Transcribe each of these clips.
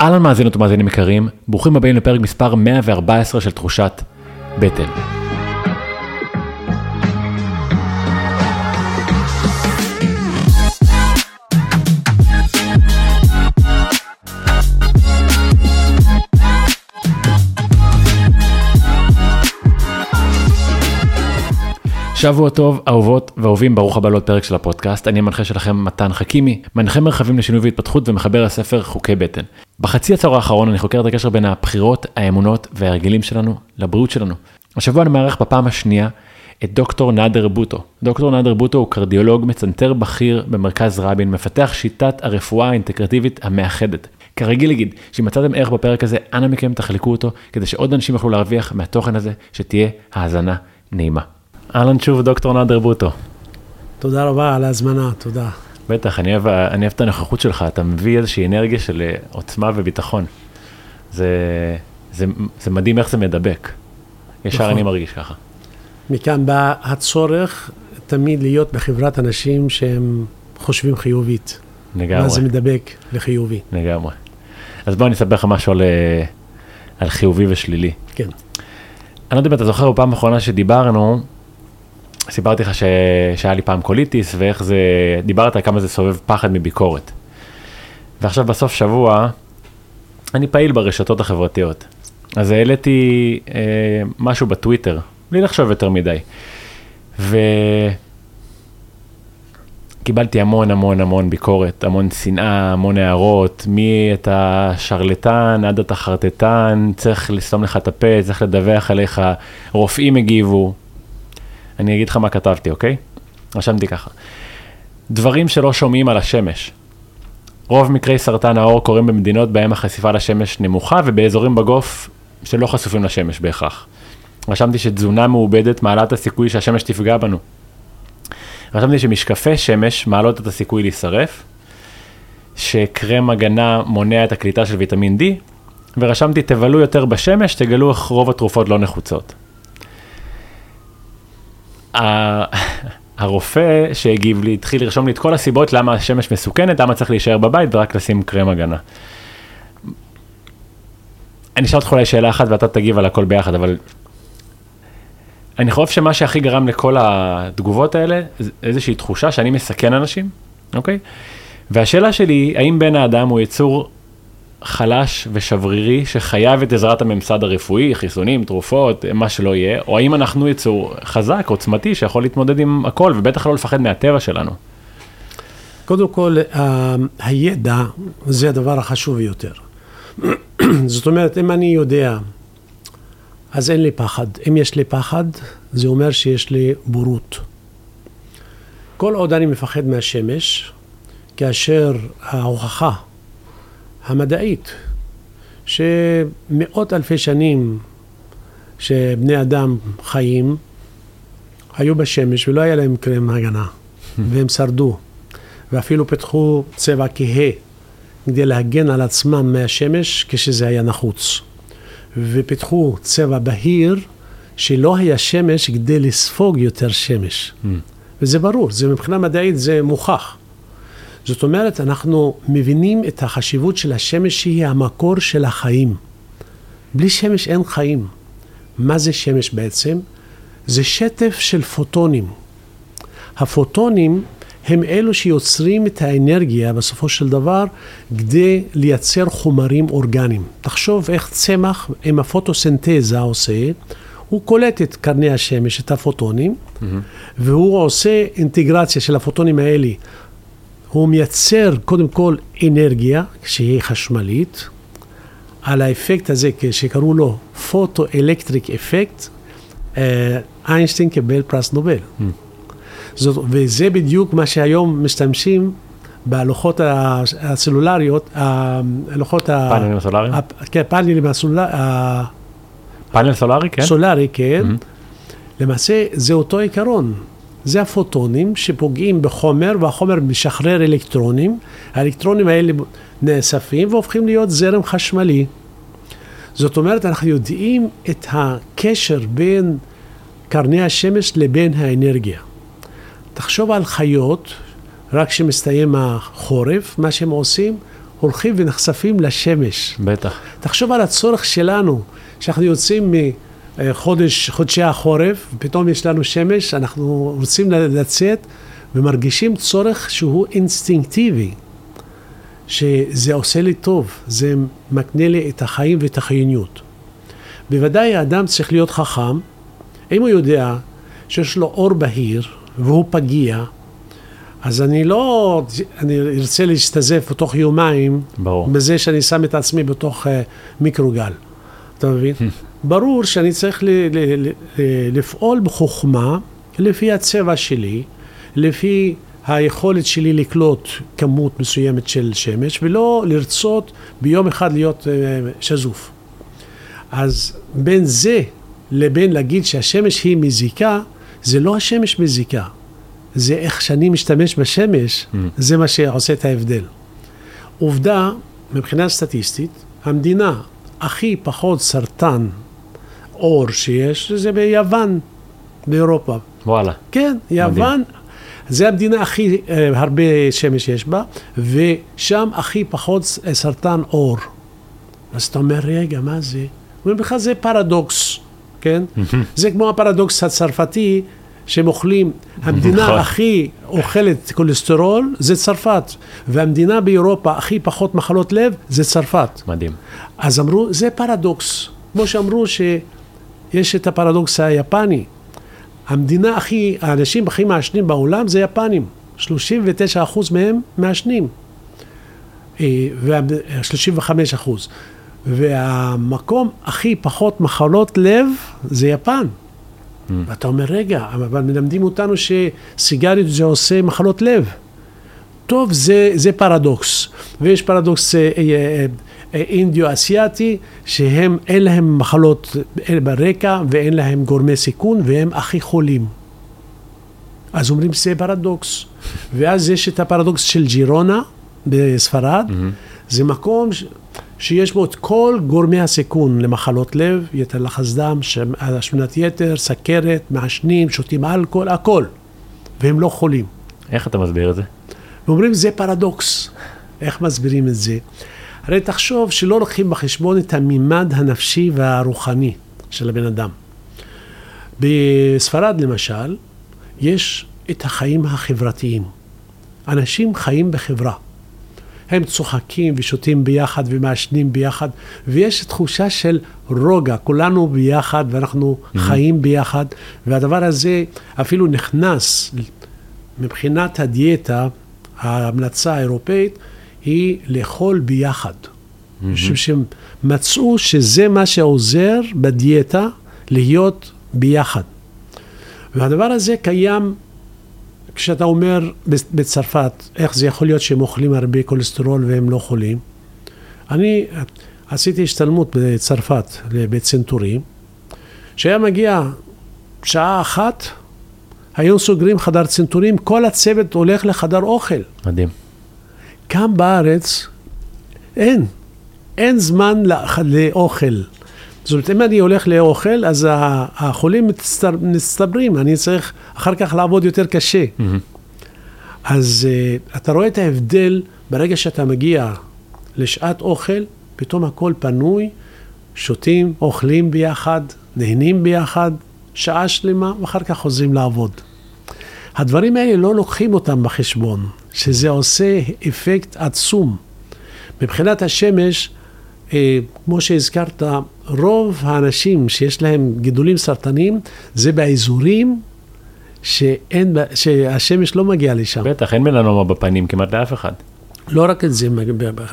אהלן מאזינות ומאזינים יקרים, ברוכים הבאים לפרק מספר 114 של תחושת בטן. שבוע טוב, אהובות ואהובים, ברוך הבא לעוד פרק של הפודקאסט. אני המנחה שלכם מתן חכימי, מנחה מרחבים לשינוי והתפתחות ומחבר הספר חוקי בטן. בחצי הצהר האחרון אני חוקר את הקשר בין הבחירות, האמונות וההרגלים שלנו לבריאות שלנו. השבוע אני מארח בפעם השנייה את דוקטור נאדר בוטו. דוקטור נאדר בוטו הוא קרדיולוג מצנתר בכיר במרכז רבין, מפתח שיטת הרפואה האינטגרטיבית המאחדת. כרגיל להגיד, שאם מצאתם ערך בפרק הזה, אנא מכם תחלקו אותו, כדי שעוד אנשים יוכלו להרוויח מהתוכן הזה, שתהיה האזנה נעימה. אהלן שוב דוקטור נאדר בוטו. תודה רבה על ההזמנה, תודה. בטח, אני אוהב, אני אוהב את הנוכחות שלך, אתה מביא איזושהי אנרגיה של אה, עוצמה וביטחון. זה, זה, זה מדהים איך זה מדבק. ישר נכון. אני מרגיש ככה. מכאן בא הצורך תמיד להיות בחברת אנשים שהם חושבים חיובית. לגמרי, ואז זה מדבק לחיובי. לגמרי. אז בוא אני אספר לך משהו על, אה, על חיובי ושלילי. כן. אני לא יודע אם אתה זוכר בפעם האחרונה שדיברנו, סיפרתי לך ש... שהיה לי פעם קוליטיס ואיך זה, דיברת על כמה זה סביב פחד מביקורת. ועכשיו בסוף שבוע, אני פעיל ברשתות החברתיות. אז העליתי אה, משהו בטוויטר, בלי לחשוב יותר מדי. וקיבלתי המון המון המון ביקורת, המון שנאה, המון הערות, מי את השרלטן עד את החרטטן, צריך לסתום לך את הפה, צריך לדווח עליך, רופאים הגיבו. אני אגיד לך מה כתבתי, אוקיי? רשמתי ככה. דברים שלא שומעים על השמש. רוב מקרי סרטן העור קורים במדינות בהם החשיפה לשמש נמוכה ובאזורים בגוף שלא חשופים לשמש בהכרח. רשמתי שתזונה מעובדת מעלה את הסיכוי שהשמש תפגע בנו. רשמתי שמשקפי שמש מעלות את הסיכוי להישרף, שקרם הגנה מונע את הקליטה של ויטמין D, ורשמתי תבלו יותר בשמש, תגלו איך רוב התרופות לא נחוצות. הרופא שהגיב לי התחיל לרשום לי את כל הסיבות למה השמש מסוכנת, למה צריך להישאר בבית ורק לשים קרם הגנה. אני אשאל אותך אולי שאלה אחת ואתה תגיב על הכל ביחד, אבל אני חושב שמה שהכי גרם לכל התגובות האלה, זה איזושהי תחושה שאני מסכן אנשים, אוקיי? והשאלה שלי האם בן האדם הוא יצור חלש ושברירי שחייב את עזרת הממסד הרפואי, חיסונים, תרופות, מה שלא יהיה, או האם אנחנו יצור חזק, עוצמתי, שיכול להתמודד עם הכל, ובטח לא לפחד מהטבע שלנו. קודם כל, ה- הידע זה הדבר החשוב ביותר. זאת אומרת, אם אני יודע, אז אין לי פחד. אם יש לי פחד, זה אומר שיש לי בורות. כל עוד אני מפחד מהשמש, כאשר ההוכחה המדעית, שמאות אלפי שנים שבני אדם חיים, היו בשמש ולא היה להם קרם הגנה, והם שרדו, ואפילו פיתחו צבע כהה כדי להגן על עצמם מהשמש כשזה היה נחוץ. ופיתחו צבע בהיר שלא היה שמש כדי לספוג יותר שמש. וזה ברור, זה מבחינה מדעית זה מוכח. זאת אומרת, אנחנו מבינים את החשיבות של השמש שהיא המקור של החיים. בלי שמש אין חיים. מה זה שמש בעצם? זה שטף של פוטונים. הפוטונים הם אלו שיוצרים את האנרגיה בסופו של דבר כדי לייצר חומרים אורגניים. תחשוב איך צמח עם הפוטוסינתזה עושה, הוא קולט את קרני השמש, את הפוטונים, mm-hmm. והוא עושה אינטגרציה של הפוטונים האלה. הוא מייצר קודם כל אנרגיה שהיא חשמלית, על האפקט הזה שקראו לו photoelectric effect, אה, איינשטיין קיבל פרס נובל. Mm. זאת, וזה בדיוק מה שהיום משתמשים בלוחות הסלולריות, הלוחות ה... פאנלים סולאריים? ה- כן, פאנלים הסולאריים, פאנל סולארי, כן? סולארי, כן. למעשה זה אותו עיקרון. זה הפוטונים שפוגעים בחומר, והחומר משחרר אלקטרונים. האלקטרונים האלה נאספים והופכים להיות זרם חשמלי. זאת אומרת, אנחנו יודעים את הקשר בין קרני השמש לבין האנרגיה. תחשוב על חיות, רק כשמסתיים החורף, מה שהם עושים, הולכים ונחשפים לשמש. בטח. תחשוב על הצורך שלנו, שאנחנו יוצאים מחודש, חודשי החורף, ופתאום יש לנו שמש, אנחנו רוצים לצאת ומרגישים צורך שהוא אינסטינקטיבי, שזה עושה לי טוב, זה מקנה לי את החיים ואת החיוניות. בוודאי האדם צריך להיות חכם, אם הוא יודע שיש לו אור בהיר והוא פגיע, אז אני לא, אני ארצה להשתזף בתוך יומיים, ברור. בזה שאני שם את עצמי בתוך uh, מיקרוגל, אתה מבין? ברור שאני צריך ל, ל, ל, לפעול בחוכמה לפי הצבע שלי, לפי היכולת שלי לקלוט כמות מסוימת של שמש, ולא לרצות ביום אחד להיות uh, שזוף. אז בין זה לבין להגיד שהשמש היא מזיקה, זה לא השמש מזיקה, זה איך שאני משתמש בשמש, mm. זה מה שעושה את ההבדל. עובדה, מבחינה סטטיסטית, המדינה הכי פחות סרטן אור שיש, זה ביוון, באירופה. וואלה. כן, יוון, זה המדינה הכי אה, הרבה שמש יש בה, ושם הכי פחות סרטן אור. אז אתה אומר, רגע, מה זה? ובכלל זה פרדוקס, כן? זה כמו הפרדוקס הצרפתי, שהם אוכלים, המדינה נכון. הכי אוכלת כולסטרול זה צרפת, והמדינה באירופה הכי פחות מחלות לב זה צרפת. מדהים. אז אמרו, זה פרדוקס. כמו שאמרו שיש את הפרדוקס היפני. המדינה הכי, האנשים הכי מעשנים בעולם זה יפנים. 39 אחוז מהם מעשנים. אה, ו-35 אחוז. והמקום הכי פחות מחלות לב זה יפן. Mm. ואתה אומר, רגע, אבל מלמדים אותנו שסיגריות זה עושה מחלות לב. טוב, זה, זה פרדוקס. ויש פרדוקס אה, אה, אה, אינדיו-אסיאתי, שהם, אין להם מחלות ברקע ואין להם גורמי סיכון והם הכי חולים. אז אומרים שזה פרדוקס. ואז יש את הפרדוקס של ג'ירונה בספרד, mm-hmm. זה מקום ש... שיש בו את כל גורמי הסיכון למחלות לב, יתר לחץ דם, השמנת יתר, סכרת, מעשנים, שותים אלכוהול, הכל. והם לא חולים. איך אתה מסביר את זה? ואומרים, זה פרדוקס. איך מסבירים את זה? הרי תחשוב שלא לוקחים בחשבון את המימד הנפשי והרוחני של הבן אדם. בספרד למשל, יש את החיים החברתיים. אנשים חיים בחברה. הם צוחקים ושותים ביחד ומעשנים ביחד, ויש תחושה של רוגע, כולנו ביחד ואנחנו mm-hmm. חיים ביחד, והדבר הזה אפילו נכנס מבחינת הדיאטה, ההמלצה האירופאית היא לאכול ביחד. משום mm-hmm. שמצאו שזה מה שעוזר בדיאטה להיות ביחד. והדבר הזה קיים כשאתה אומר בצרפת, איך זה יכול להיות שהם אוכלים הרבה כולסטרול והם לא חולים? אני עשיתי השתלמות בצרפת, לבית צנתורים, שהיה מגיע שעה אחת, היו סוגרים חדר צנתורים, כל הצוות הולך לחדר אוכל. מדהים. כאן בארץ אין, אין זמן לאוכל. זאת אומרת, אם אני הולך לאוכל, אז החולים מצטברים, אני צריך אחר כך לעבוד יותר קשה. Mm-hmm. אז uh, אתה רואה את ההבדל ברגע שאתה מגיע לשעת אוכל, פתאום הכל פנוי, שותים, אוכלים ביחד, נהנים ביחד, שעה שלמה, ואחר כך חוזרים לעבוד. הדברים האלה לא לוקחים אותם בחשבון, שזה עושה אפקט עצום. מבחינת השמש, אה, כמו שהזכרת, רוב האנשים שיש להם גידולים סרטניים זה באזורים שאין, שהשמש לא מגיעה לשם. בטח, אין מלנומה בפנים כמעט לאף אחד. לא רק את זה,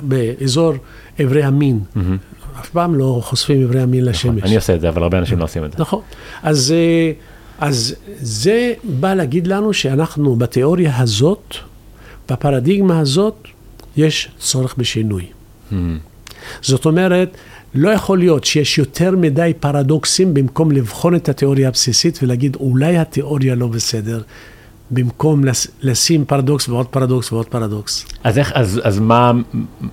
באזור איברי המין. Mm-hmm. אף פעם לא חושפים איברי המין נכון, לשמש. אני עושה את זה, אבל הרבה אנשים לא עושים את זה. נכון. אז, אה, אז זה בא להגיד לנו שאנחנו בתיאוריה הזאת, בפרדיגמה הזאת, יש צורך בשינוי. Mm-hmm. זאת אומרת, לא יכול להיות שיש יותר מדי פרדוקסים במקום לבחון את התיאוריה הבסיסית ולהגיד אולי התיאוריה לא בסדר, במקום לשים פרדוקס ועוד פרדוקס ועוד פרדוקס. אז איך, אז, אז מה,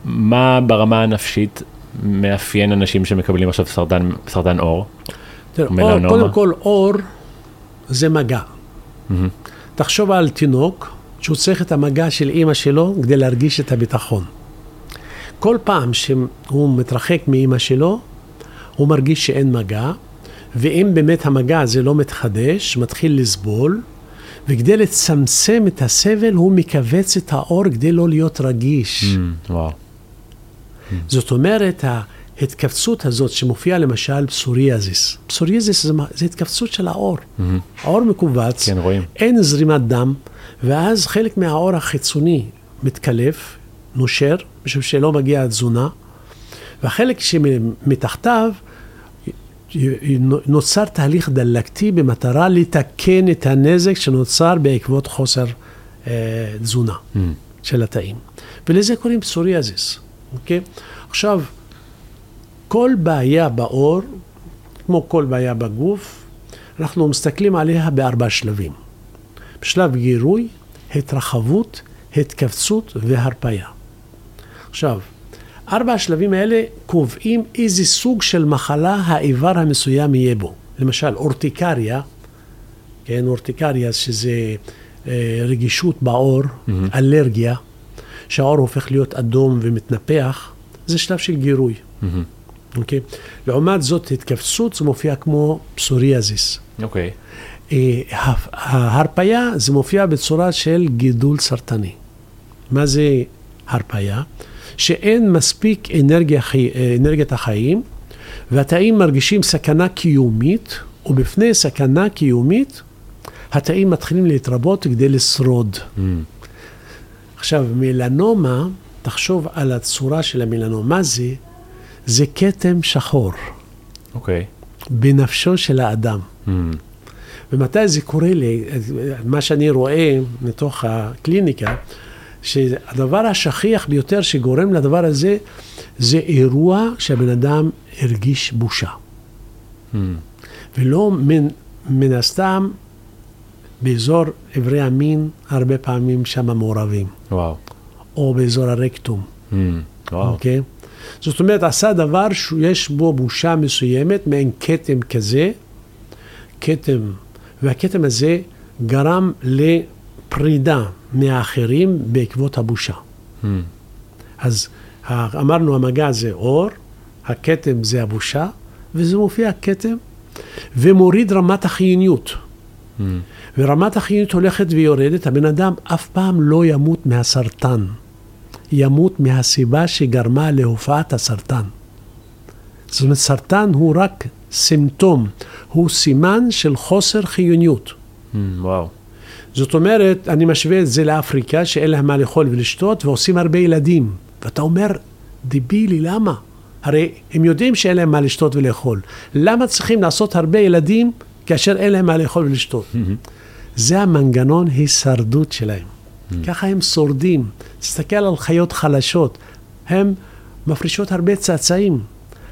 מה ברמה הנפשית מאפיין אנשים שמקבלים עכשיו סרטן, סרטן עור? תראה, אור, קודם כל אור זה מגע. Mm-hmm. תחשוב על תינוק שהוא צריך את המגע של אימא שלו כדי להרגיש את הביטחון. כל פעם שהוא מתרחק מאימא שלו, הוא מרגיש שאין מגע, ואם באמת המגע הזה לא מתחדש, מתחיל לסבול, וכדי לצמצם את הסבל, הוא מכווץ את האור כדי לא להיות רגיש. Mm, וואו. זאת אומרת, ההתכווצות הזאת שמופיעה למשל פסוריאזיס. פסוריאזיס זה, זה התכווצות של האור. האור מכווץ, כן, רואים. אין זרימת דם, ואז חלק מהאור החיצוני מתקלף, נושר, משום שלא מגיעה התזונה, והחלק שמתחתיו נוצר תהליך דלקתי במטרה לתקן את הנזק שנוצר בעקבות חוסר אה, תזונה Mm, של התאים. ולזה קוראים פסוריאזיס, אוקיי? עכשיו, כל בעיה בעור, כמו כל בעיה בגוף, אנחנו מסתכלים עליה בארבע שלבים. בשלב גירוי, התרחבות, התכווצות והרפאיה. עכשיו, ארבע השלבים האלה קובעים איזה סוג של מחלה האיבר המסוים יהיה בו. למשל, אורטיקריה, כן, אורטיקריה שזה אה, רגישות בעור, אלרגיה, שהעור הופך להיות אדום ומתנפח, זה שלב של גירוי. אוקיי? לעומת זאת, התכווצות זה מופיע כמו פסוריאזיס. אוקיי. אה, ההרפאיה זה מופיע בצורה של גידול סרטני. מה זה הרפאיה? שאין מספיק אנרגיה, אה, אנרגיית החיים, והתאים מרגישים סכנה קיומית, ובפני סכנה קיומית, התאים מתחילים להתרבות כדי לשרוד. Mm, עכשיו, מלנומה, תחשוב על הצורה של המלנומה, מה זה? זה כתם שחור אוקיי. בנפשו של האדם. Mm, ומתי זה קורה לי, מה שאני רואה מתוך הקליניקה, שהדבר השכיח ביותר שגורם לדבר הזה, זה אירוע שהבן אדם הרגיש בושה. mm, ולא מן, מן הסתם באזור איברי המין, הרבה פעמים שם מעורבים, וואו. או באזור הרקטום, Mm, וואו. אוקיי? זאת אומרת, עשה דבר שיש בו בושה מסוימת, מעין כתם כזה, כתם, והכתם הזה גרם לפרידה מהאחרים בעקבות הבושה. Mm, אז אמרנו, המגע זה אור, הכתם זה הבושה, וזה מופיע כתם, ומוריד רמת החיוניות. mm, ורמת החיוניות הולכת ויורדת, הבן אדם אף פעם לא ימות מהסרטן. ימות מהסיבה שגרמה להופעת הסרטן. זאת אומרת, סרטן הוא רק סימפטום, הוא סימן של חוסר חיוניות. mm, וואו. זאת אומרת, אני משווה את זה לאפריקה, שאין להם מה לאכול ולשתות, ועושים הרבה ילדים. ואתה אומר, דבילי, למה? הרי הם יודעים שאין להם מה לשתות ולאכול. למה צריכים לעשות הרבה ילדים כאשר אין להם מה לאכול ולשתות? זה המנגנון הישרדות שלהם. ככה הם שורדים. תסתכל על חיות חלשות, הן מפרישות הרבה צאצאים.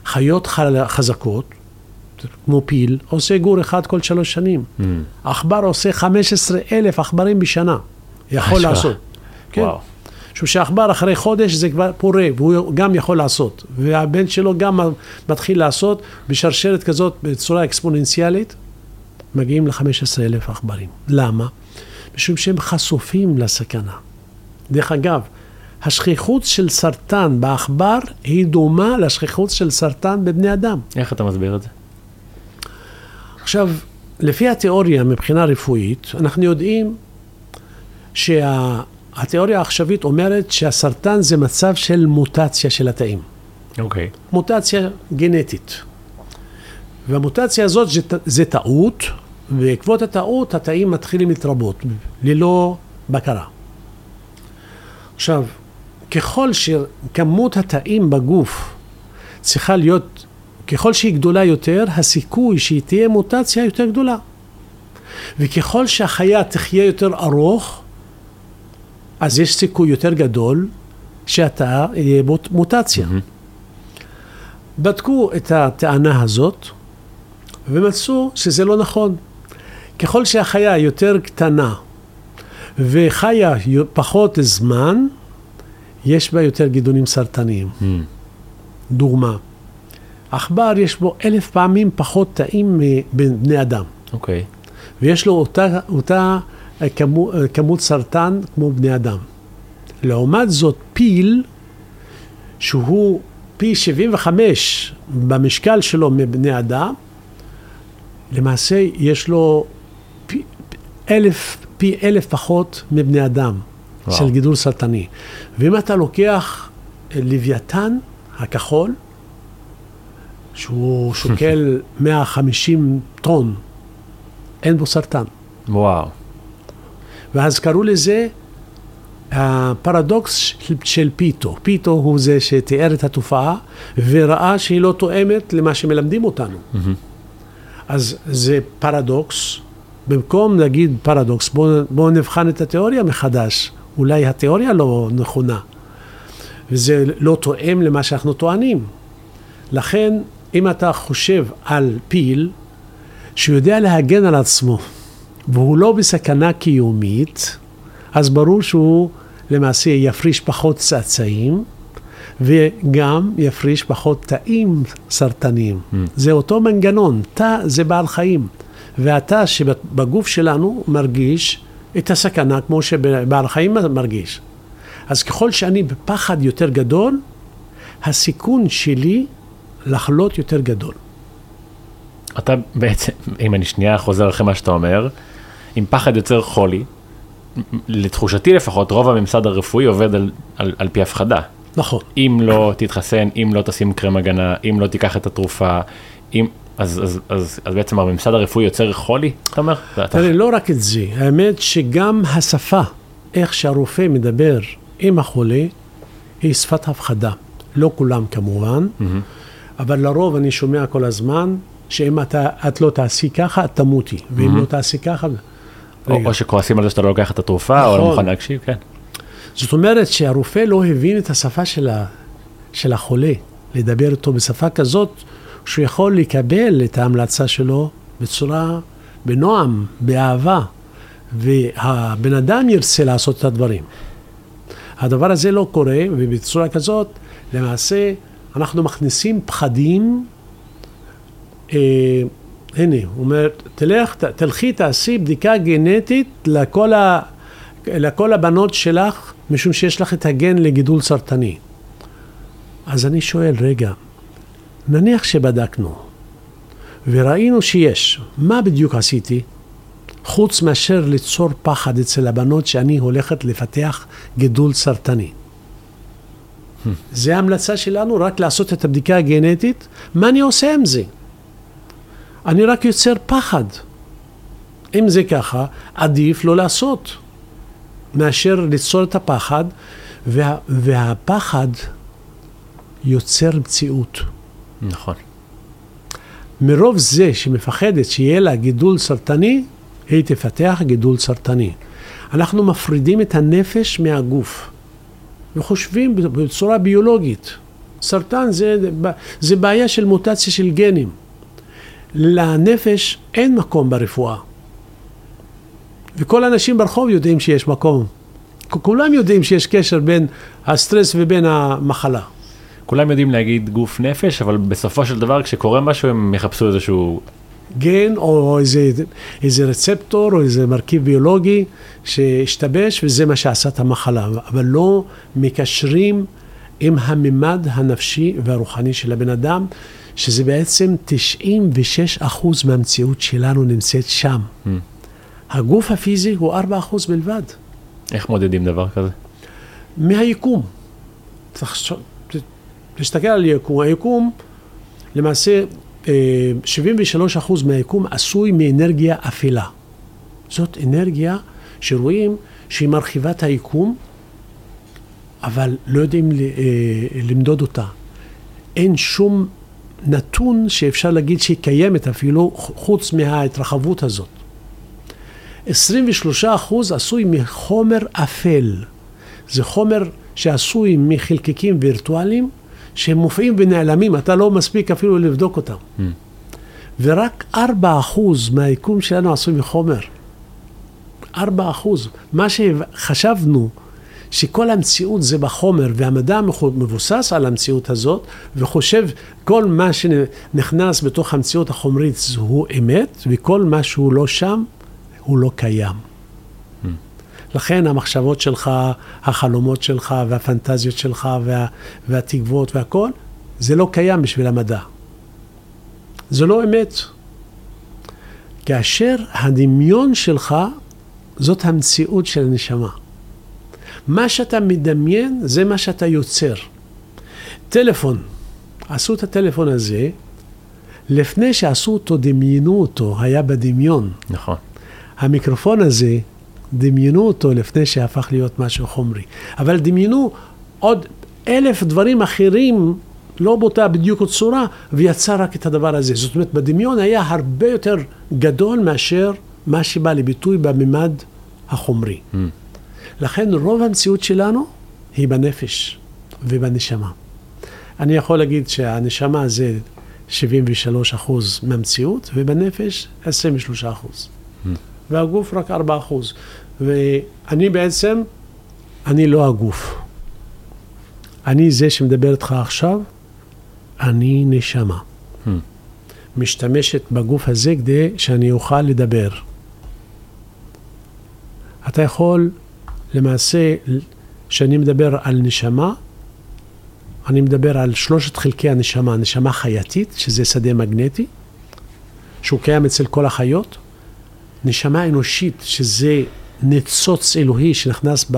חיות חל- חזקות, כמו פיל, עושה גור אחד כל שלוש שנים. Mm, עכבר עושה 15 אלף עכברים בשנה. יכול. לעשות. כן. וואו. משום שעכבר אחרי חודש זה כבר פורה, והוא גם יכול לעשות. והבן שלו גם מתחיל לעשות בשרשרת כזאת בצורה אקספוננציאלית, מגיעים ל-15 אלף עכברים. למה? משום שהם חשופים לסכנה. דרך אגב, השכיחות של סרטן בעכבר היא דומה לשכיחות של סרטן בבני אדם. איך אתה מסביר את זה? עכשיו, לפי התיאוריה מבחינה רפואית, אנחנו יודעים שהתיאוריה העכשווית אומרת שהסרטן זה מצב של מוטציה של התאים. אוקיי. מוטציה גנטית. והמוטציה הזאת זה, זה טעות, ובעקבות הטעות התאים מתחילים להתרבות ללא בקרה. עכשיו, ככל שכמות התאים בגוף צריכה להיות, ככל שהיא גדולה יותר, הסיכוי שהיא תהיה מוטציה יותר גדולה. וככל שהחיה תחיה יותר ארוך, אז יש סיכוי יותר גדול שהתא יהיה מוטציה. בדקו את הטענה הזאת ומצאו שזה לא נכון. ככל שהחיה יותר קטנה וחיה פחות זמן, יש בה יותר גידולים סרטניים. Mm, דוגמה, עכבר יש בו אלף פעמים פחות תאים מבני אדם, אוקיי. ויש לו אותה, אותה כמות, כמות סרטן כמו בני אדם. לעומת זאת, פיל שהוא פי 75 במשקל שלו מבני אדם, למעשה יש לו אלף, פי אלף פחות מבני אדם וואו. של גידול סרטני. ואם אתה לוקח אה, לוויתן הכחול, שהוא שוקל 150 טון, אין בו סרטן. וואו. ואז קראו לזה הפרדוקס של, של פיטו. פיטו הוא זה שתיאר את התופעה וראה שהיא לא תואמת למה שמלמדים אותנו. אז זה פרדוקס. במקום להגיד פרדוקס, בואו בוא נבחן את התיאוריה מחדש. אולי התיאוריה לא נכונה. וזה לא תואם למה שאנחנו טוענים. לכן, אם אתה חושב על פיל שיודע להגן על עצמו, והוא לא בסכנה קיומית, אז ברור שהוא למעשה יפריש פחות צאצאים, וגם יפריש פחות תאים סרטניים. Mm. זה אותו מנגנון, תא זה בעל חיים, והתא שבגוף שלנו מרגיש את הסכנה כמו שבעל חיים מרגיש. אז ככל שאני בפחד יותר גדול, הסיכון שלי לחלות יותר גדול. אתה בעצם, אם אני שנייה חוזר אחרי מה שאתה אומר, אם פחד יוצר חולי, לתחושתי לפחות, רוב הממסד הרפואי עובד על, על, על פי הפחדה. נכון. אם לא תתחסן, אם לא תשים קרם הגנה, אם לא תיקח את התרופה, אם, אז, אז, אז, אז בעצם הממסד הרפואי יוצר חולי, אתה אומר? תראה, לא רק את זה, האמת שגם השפה, איך שהרופא מדבר עם החולה, היא שפת הפחדה. לא כולם כמובן, mm-hmm. אבל לרוב אני שומע כל הזמן, שאם אתה, את לא תעשי ככה, את תמותי, ואם Mhm. לא תעשי ככה... או, רגע. או שכועסים על זה שאתה לא לוקח את התרופה, או לא נכון. מוכן להקשיב, כן. זאת אומרת שהרופא לא הבין את השפה של, ה, של החולה, לדבר איתו בשפה כזאת, שהוא יכול לקבל את ההמלצה שלו בצורה, בנועם, באהבה, והבן אדם ירצה לעשות את הדברים. הדבר הזה לא קורה, ובצורה כזאת, למעשה, אנחנו מכניסים פחדים. אה, הנה, הוא אומר, תלך, ת- תלכי, תעשי בדיקה גנטית לכל, ה, לכל הבנות שלך, משום שיש לך את הגן לגידול סרטני. אז אני שואל, רגע, נניח שבדקנו, וראינו שיש, מה בדיוק עשיתי? חוץ מאשר ליצור פחד אצל הבנות שאני הולכת לפתח גידול סרטני. זה ההמלצה שלנו, רק לעשות את הבדיקה הגנטית. מה אני עושה עם זה? אני רק יוצר פחד. אם זה ככה, עדיף לא לעשות, מאשר ליצור את הפחד, וה, והפחד יוצר מציאות. נכון. מרוב זה שמפחדת שיהיה לה גידול סרטני, היא תפתח גידול סרטני. אנחנו מפרידים את הנפש מהגוף, וחושבים בצורה ביולוגית. סרטן זה, זה בעיה של מוטציה של גנים. לנפש אין מקום ברפואה. וכל האנשים ברחוב יודעים שיש מקום. כולם יודעים שיש קשר בין הסטרס ובין המחלה. כולם יודעים להגיד גוף נפש, אבל בסופו של דבר כשקורה משהו הם יחפשו איזשהו... גן או איזה, איזה רצפטור או איזה מרכיב ביולוגי שהשתבש וזה מה שעשה את המחלה, אבל לא מקשרים עם הממד הנפשי והרוחני של הבן אדם, שזה בעצם 96% מהמציאות שלנו נמצאת שם. Hmm. הגוף הפיזי הוא 4% בלבד, איך מודדים דבר כזה? מהיקום. תחשוב, תסתכל על היקום, היקום למעשה אה, 73% מהיקום עשוי מאנרגיה אפלה. זאת אנרגיה שרואים שהיא מרחיבה את היקום, אבל לא יודעים אה, למדוד אותה. אין שום נתון שאפשר להגיד שהיא קיימת אפילו חוץ מההתרחבות הזאת. 23 אחוז עשוי מחומר אפל. זה חומר שעשוי מחלקיקים וירטואליים שהם מופיעים ונעלמים, אתה לא מספיק אפילו לבדוק אותם. Hmm. ורק 4 אחוז מהיקום שלנו עשוי מחומר. 4 אחוז. מה שחשבנו שכל המציאות זה בחומר, והמדע מבוסס על המציאות הזאת, וחושב כל מה שנכנס בתוך המציאות החומרית הוא אמת, וכל מה שהוא לא שם, הוא לא קיים. לכן המחשבות שלך, החלומות שלך והפנטזיות שלך וה, והתקוות והכל, זה לא קיים בשביל המדע. זה לא אמת. כאשר הדמיון שלך, זאת המציאות של הנשמה. מה שאתה מדמיין, זה מה שאתה יוצר. טלפון, עשו את הטלפון הזה, לפני שעשו אותו, דמיינו אותו, היה בדמיון. נכון. המיקרופון הזה, דמיינו אותו לפני שהפך להיות משהו חומרי. אבל דמיינו עוד אלף דברים אחרים, לא באותה בדיוק צורה, ויצא רק את הדבר הזה. זאת אומרת, בדמיון היה הרבה יותר גדול מאשר מה שבא לביטוי בממד החומרי. Mm. לכן רוב המציאות שלנו היא בנפש ובנשמה. אני יכול להגיד שהנשמה זה 73 אחוז מהמציאות, ובנפש 23 אחוז. Mm. והגוף רק 4 אחוז. ואני בעצם, אני לא הגוף. אני זה שמדבר איתך עכשיו, אני נשמה. Hmm. משתמשת בגוף הזה כדי שאני אוכל לדבר. אתה יכול, למעשה, כשאני מדבר על נשמה, אני מדבר על שלושת חלקי הנשמה, נשמה חייתית, שזה שדה מגנטי, שהוא קיים אצל כל החיות, נשמה אנושית, שזה ניצוץ אלוהי שנכנס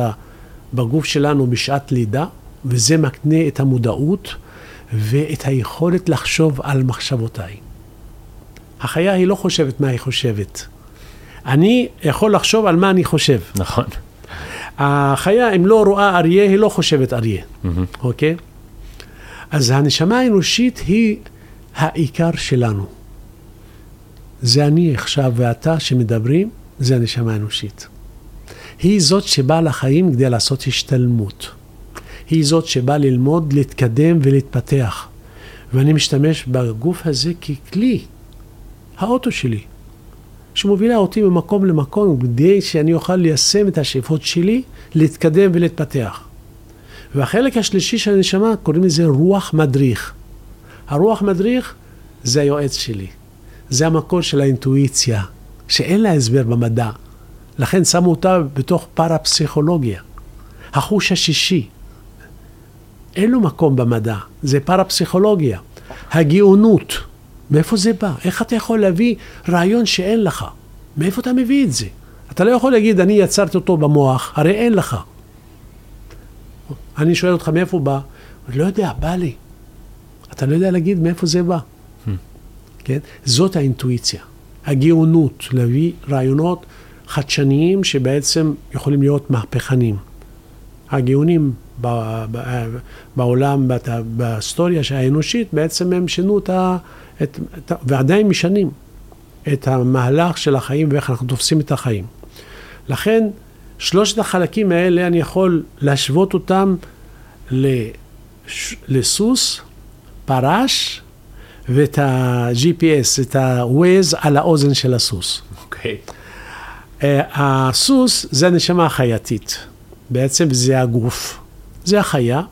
בגוף שלנו בשעת לידה, וזה מקנה את המודעות ואת היכולת לחשוב על מחשבותיי. החיה היא לא חושבת מה היא חושבת. אני יכול לחשוב על מה אני חושב. נכון. החיה, אם לא רואה אריה, היא לא חושבת אריה, mm-hmm. אוקיי? אז הנשמה האנושית היא העיקר שלנו. זה אני עכשיו ואתה שמדברים, זה הנשמה האנושית. היא זאת שבאה לחיים כדי לעשות השתלמות. היא זאת שבאה ללמוד, להתקדם ולהתפתח. ואני משתמש בגוף הזה ככלי, האוטו שלי, שמובילה אותי ממקום למקום כדי שאני אוכל ליישם את השאיפות שלי, להתקדם ולהתפתח. והחלק השלישי של הנשמה, קוראים לזה רוח מדריך. הרוח מדריך זה היועץ שלי. זה המקור של האינטואיציה, שאין לה הסבר במדע. לכן שמו אותה בתוך פרפסיכולוגיה. החוש השישי, אין לו מקום במדע, זה פרפסיכולוגיה. הגאונות, מאיפה זה בא? איך אתה יכול להביא רעיון שאין לך? מאיפה אתה מביא את זה? אתה לא יכול להגיד, אני יצרתי אותו במוח, הרי אין לך. אני שואל אותך, מאיפה הוא בא? לא יודע, בא לי. אתה לא יודע להגיד מאיפה זה בא. כן? זאת האינטואיציה. הגאונות, להביא רעיונות חדשניים שבעצם יכולים להיות מהפכנים. הגאונים בעולם, בהיסטוריה האנושית, בעצם הם שינו את ה... את, את, ועדיין משנים את המהלך של החיים ואיך אנחנו תופסים את החיים. לכן, שלושת החלקים האלה, אני יכול להשוות אותם לסוס, פרש ואת ה-GPS, את ה-Waze על האוזן של הסוס. אוקיי. Okay. אה, הסוס זה הנשמה החייתית, בעצם זה הגוף. זה החיה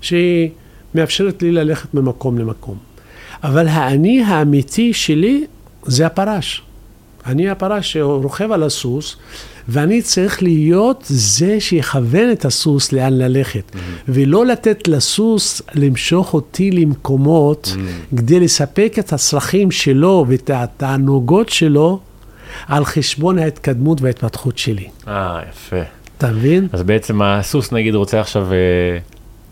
שהיא מאפשרת לי ללכת ממקום למקום. אבל האני האמיתי שלי זה הפרש. אני הפרש שרוכב על הסוס, ואני צריך להיות זה שיכוון את הסוס לאן ללכת, mm-hmm. ולא לתת לסוס למשוך אותי למקומות mm-hmm. כדי לספק את הצרכים שלו ואת התענוגות שלו על חשבון ההתקדמות וההתפתחות שלי. אה, יפה. אתה מבין? אז בעצם הסוס נגיד רוצה עכשיו אה,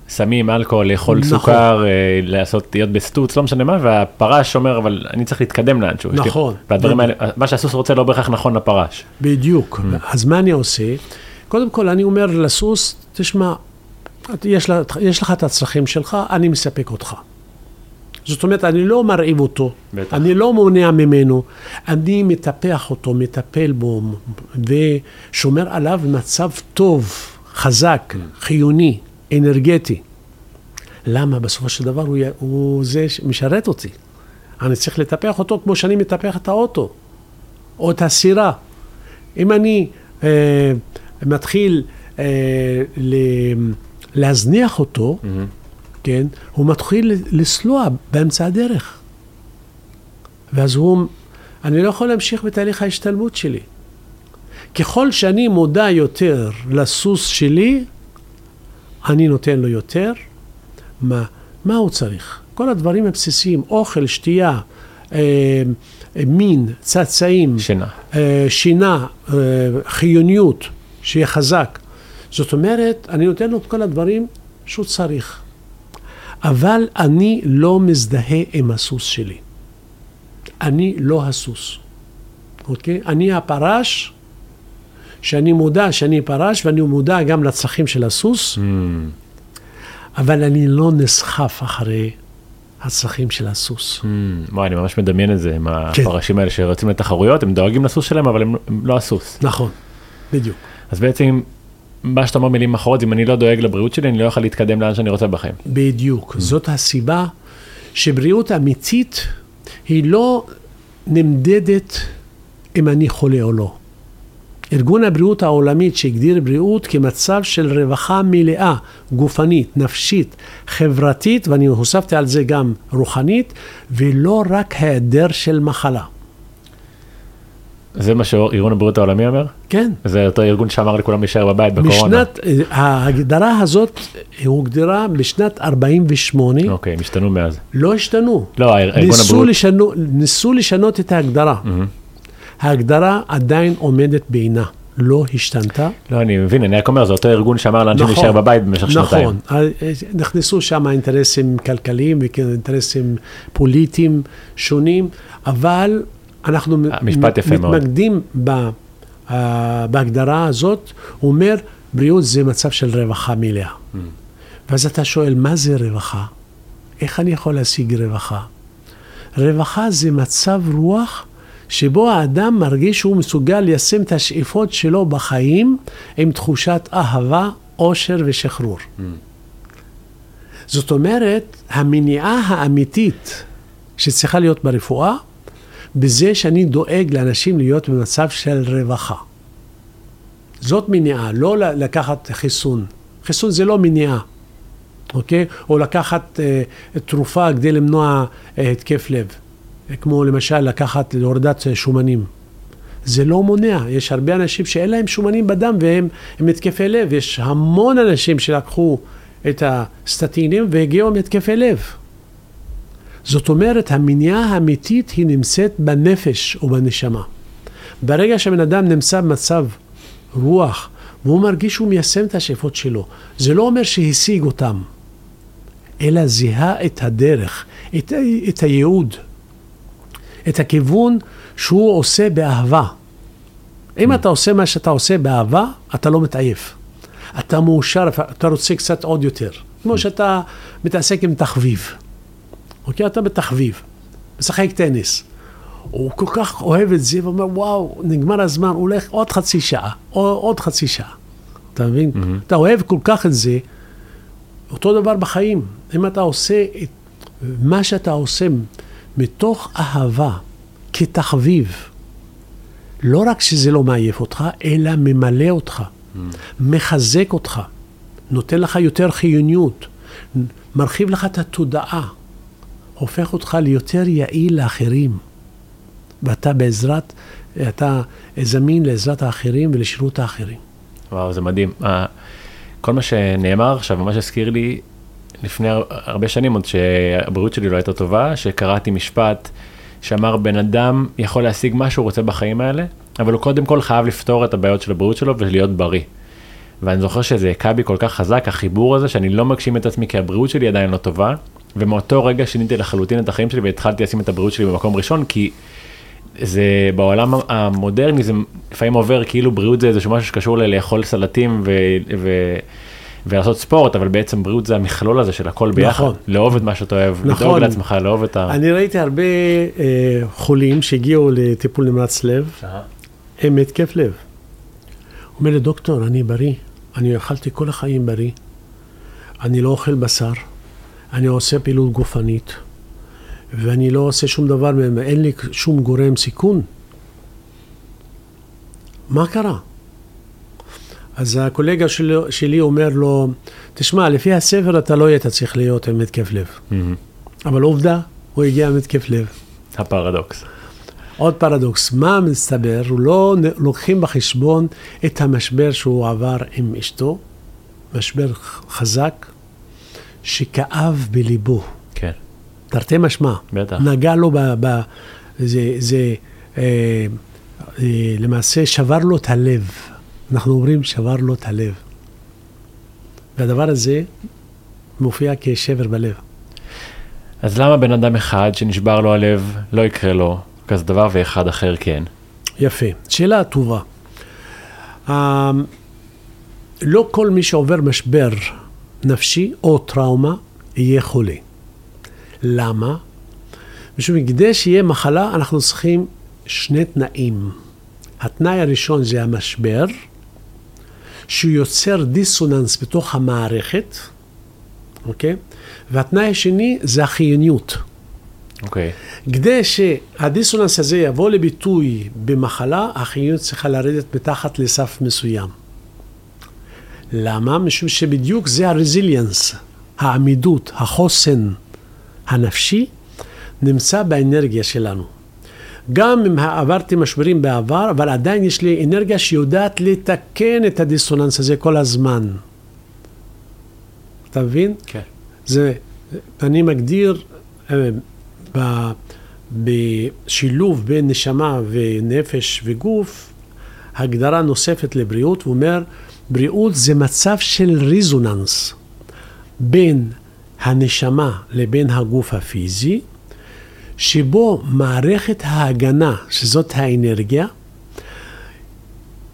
סמים, אלכוהול, לאכול נכון. סוכר, אה, לעשות, להיות בסטוץ, לא משנה מה, והפרש אומר, אבל אני צריך להתקדם לאנשהו. נכון. והדברים האלה, מה שהסוס רוצה לא בהכרח נכון לפרש. בדיוק. Mm. אז מה אני עושה? קודם כל, אני אומר לסוס, תשמע, יש, לה, יש לך את הצרכים שלך, אני מספק אותך. זאת אומרת, אני לא מרעיב אותו, בטח. אני לא מונע ממנו, אני מטפח אותו, מטפל בו, ושומר עליו במצב טוב, חזק, כן. חיוני, אנרגטי. למה? בסופו של דבר הוא, הוא זה שמשרת אותי. אני צריך לטפח אותו כמו שאני מטפח את האוטו, או את הסירה. אם אני אה, מתחיל אה, ל, להזניח אותו, mm-hmm. כן, הוא מתחיל לסלוע באמצע הדרך. ואז הוא, אני לא יכול להמשיך בתהליך ההשתלמות שלי. ככל שאני מודע יותר לסוס שלי, אני נותן לו יותר. מה, מה הוא צריך? כל הדברים הבסיסיים, אוכל, שתייה, אה, מין, צאצאים, שינה. אה, שינה, אה, חיוניות, שיהיה חזק. זאת אומרת, אני נותן לו את כל הדברים שהוא צריך. אבל אני לא מזדהה עם הסוס שלי. אני לא הסוס, אוקיי? אני הפרש, שאני מודע שאני פרש, ואני מודע גם לצרכים של הסוס, Mm. אבל אני לא נסחף אחרי הצרכים של הסוס. Mm. וואי, אני ממש מדמיין את זה עם כן. הפרשים האלה שרצים לתחרויות, הם דואגים לסוס שלהם, אבל הם הם לא הסוס. נכון, בדיוק. אז בעצם, מה שאתה אומר מילים אחרות, אם אני לא דואג לבריאות שלי, אני לא יכול להתקדם לאן שאני רוצה בחיים. בדיוק. זאת הסיבה שבריאות אמיתית היא לא נמדדת אם אני חולה או לא. ארגון הבריאות העולמית שהגדיר בריאות כמצב של רווחה מלאה, גופנית, נפשית, חברתית, ואני הוספתי על זה גם רוחנית, ולא רק היעדר של מחלה. זה מה שארגון הבריאות העולמי אומר? כן. זה אותו ארגון שאמר לכולם להישאר בבית בקורונה. בשנת, ההגדרה הזאת הוגדרה בשנת 48, אוקיי, הם השתנו מאז. לא השתנו. לא, ארגון ניסו, הבריאות... לשנו, ניסו לשנות את ההגדרה. ההגדרה עדיין עומדת בעינה, לא השתנתה. לא, אני מבין, אני רק אומר, זה אותו ארגון שאמר לאנשים נכון, להישאר בבית במשך שנתיים. נכון, אה, נכנסו שם אינטרסים כלכליים ואינטרסים פוליטיים שונים, אבל אנחנו מאוד. מתמקדים ב, אה, בהגדרה הזאת, הוא אומר, בריאות זה מצב של רווחה מלאה. Mm. ואז אתה שואל, מה זה רווחה? איך אני יכול להשיג רווחה? רווחה זה מצב רוח שבו האדם מרגיש שהוא מסוגל ליישם את השאיפות שלו בחיים עם תחושת אהבה, אושר ושחרור. זאת אומרת, המניעה האמיתית שצריכה להיות ברפואה, בזה שאני דואג לאנשים להיות במצב של רווחה. זאת מניעה, לא לקחת חיסון. חיסון זה לא מניעה, אוקיי? או לקחת אה, תרופה כדי למנוע אה, התקף לב, כמו למשל לקחת להורדת שומנים. זה לא מונע, יש הרבה אנשים שאין להם שומנים בדם והם התקפי לב, יש המון אנשים שלקחו את הסטטינים והגיעו עם התקפי לב. זאת אומרת, המניעה האמיתית היא נמצאת בנפש או בנשמה. ברגע שהבן אדם נמצא במצב רוח, והוא מרגיש שהוא מיישם את השאיפות שלו, זה לא אומר שהשיג אותם, אלא זיהה את הדרך, את, את הייעוד, את הכיוון שהוא עושה באהבה. אם אתה עושה מה שאתה עושה באהבה, אתה לא מתעייף. אתה מאושר, אתה רוצה קצת עוד יותר. כמו שאתה מתעסק עם תחביב. אוקיי? אתה בתחביב, משחק טניס. הוא כל כך אוהב את זה, ואומר, וואו, נגמר הזמן, הוא הולך עוד חצי שעה, או עוד חצי שעה. אתה מבין? Mm-hmm. אתה אוהב כל כך את זה, אותו דבר בחיים. אם אתה עושה את מה שאתה עושה מתוך אהבה, כתחביב, לא רק שזה לא מעייף אותך, אלא ממלא אותך, mm. מחזק אותך, נותן לך יותר חיוניות, מרחיב לך את התודעה, הופך אותך ליותר יעיל לאחרים. ואתה בעזרת, אתה זמין לעזרת האחרים ולשירות האחרים. וואו, זה מדהים. כל מה שנאמר עכשיו ממש הזכיר לי לפני הר- הרבה שנים, עוד שהבריאות שלי לא הייתה טובה, שקראתי משפט שאמר בן אדם יכול להשיג מה שהוא רוצה בחיים האלה, אבל הוא קודם כל חייב לפתור את הבעיות של הבריאות שלו ולהיות בריא. ואני זוכר שזה הכה בי כל כך חזק, החיבור הזה, שאני לא מגשים את עצמי כי הבריאות שלי עדיין לא טובה, ומאותו רגע שיניתי לחלוטין את החיים שלי והתחלתי לשים את הבריאות שלי במקום ראשון, כי זה בעולם המודרני זה לפעמים עובר כאילו בריאות זה איזשהו משהו שקשור ללאכול סלטים ו, ולעשות ספורט, אבל בעצם בריאות זה המכלול הזה של הכל ביחד. נכון. לאהוב את מה שאתה אוהב, נכון. לדאוג לעצמך, לאהוב את ה... אני ראיתי הרבה אה, חולים שהגיעו לטיפול נמרץ לב עם התקף לב. אומר לי, דוקטור, אני בריא, אני אכלתי כל החיים בריא, אני לא אוכל בשר, אני עושה פעילות גופנית, ואני לא עושה שום דבר, אין לי שום גורם סיכון. מה קרה? אז הקולגה שלי, שלי אומר לו, תשמע, לפי הספר אתה לא היית צריך להיות עם התקף לב. מהמם. אבל עובדה, הוא הגיע עם התקף לב. הפרדוקס. עוד פרדוקס, מה מסתבר? הוא לא לוקחים בחשבון את המשבר שהוא עבר עם אשתו, משבר חזק, שכאב בליבו. כן, תרתי משמע. בטח. נגע לו ב... ב זה, זה אה, אה, למעשה שבר לו את הלב. אנחנו אומרים שבר לו את הלב. והדבר הזה מופיע כשבר בלב. אז למה בן אדם אחד שנשבר לו הלב לא יקרה לו כזה דבר ואחד אחר כן? יפה. שאלה טובה. אה, לא כל מי שעובר משבר נפשי או טראומה יהיה חולה. למה? משום כדי שיהיה מחלה, אנחנו צריכים שני תנאים. התנאי הראשון זה המשבר, שהוא יוצר דיסוננס בתוך המערכת, אוקיי? והתנאי השני זה החיוניות. אוקיי, כדי שהדיסוננס הזה יבוא לביטוי במחלה, החיוניות צריכה לרדת מתחת לסף מסוים. למה? משום שבדיוק זה הרזיליאנס, העמידות, החוסן הנפשי, נמצא באנרגיה שלנו. גם אם עברתי משברים בעבר, אבל עדיין יש לי אנרגיה שיודעת לתקן את הדיסוננס הזה כל הזמן. אתה מבין? כן. זה, אני מגדיר אה, ב- בשילוב בין נשמה ונפש וגוף, הגדרה נוספת לבריאות, הוא אומר, בריאות זה מצב של resonance בין הנשמה לבין הגוף הפיזי, שבו מערכת ההגנה, שזאת האנרגיה,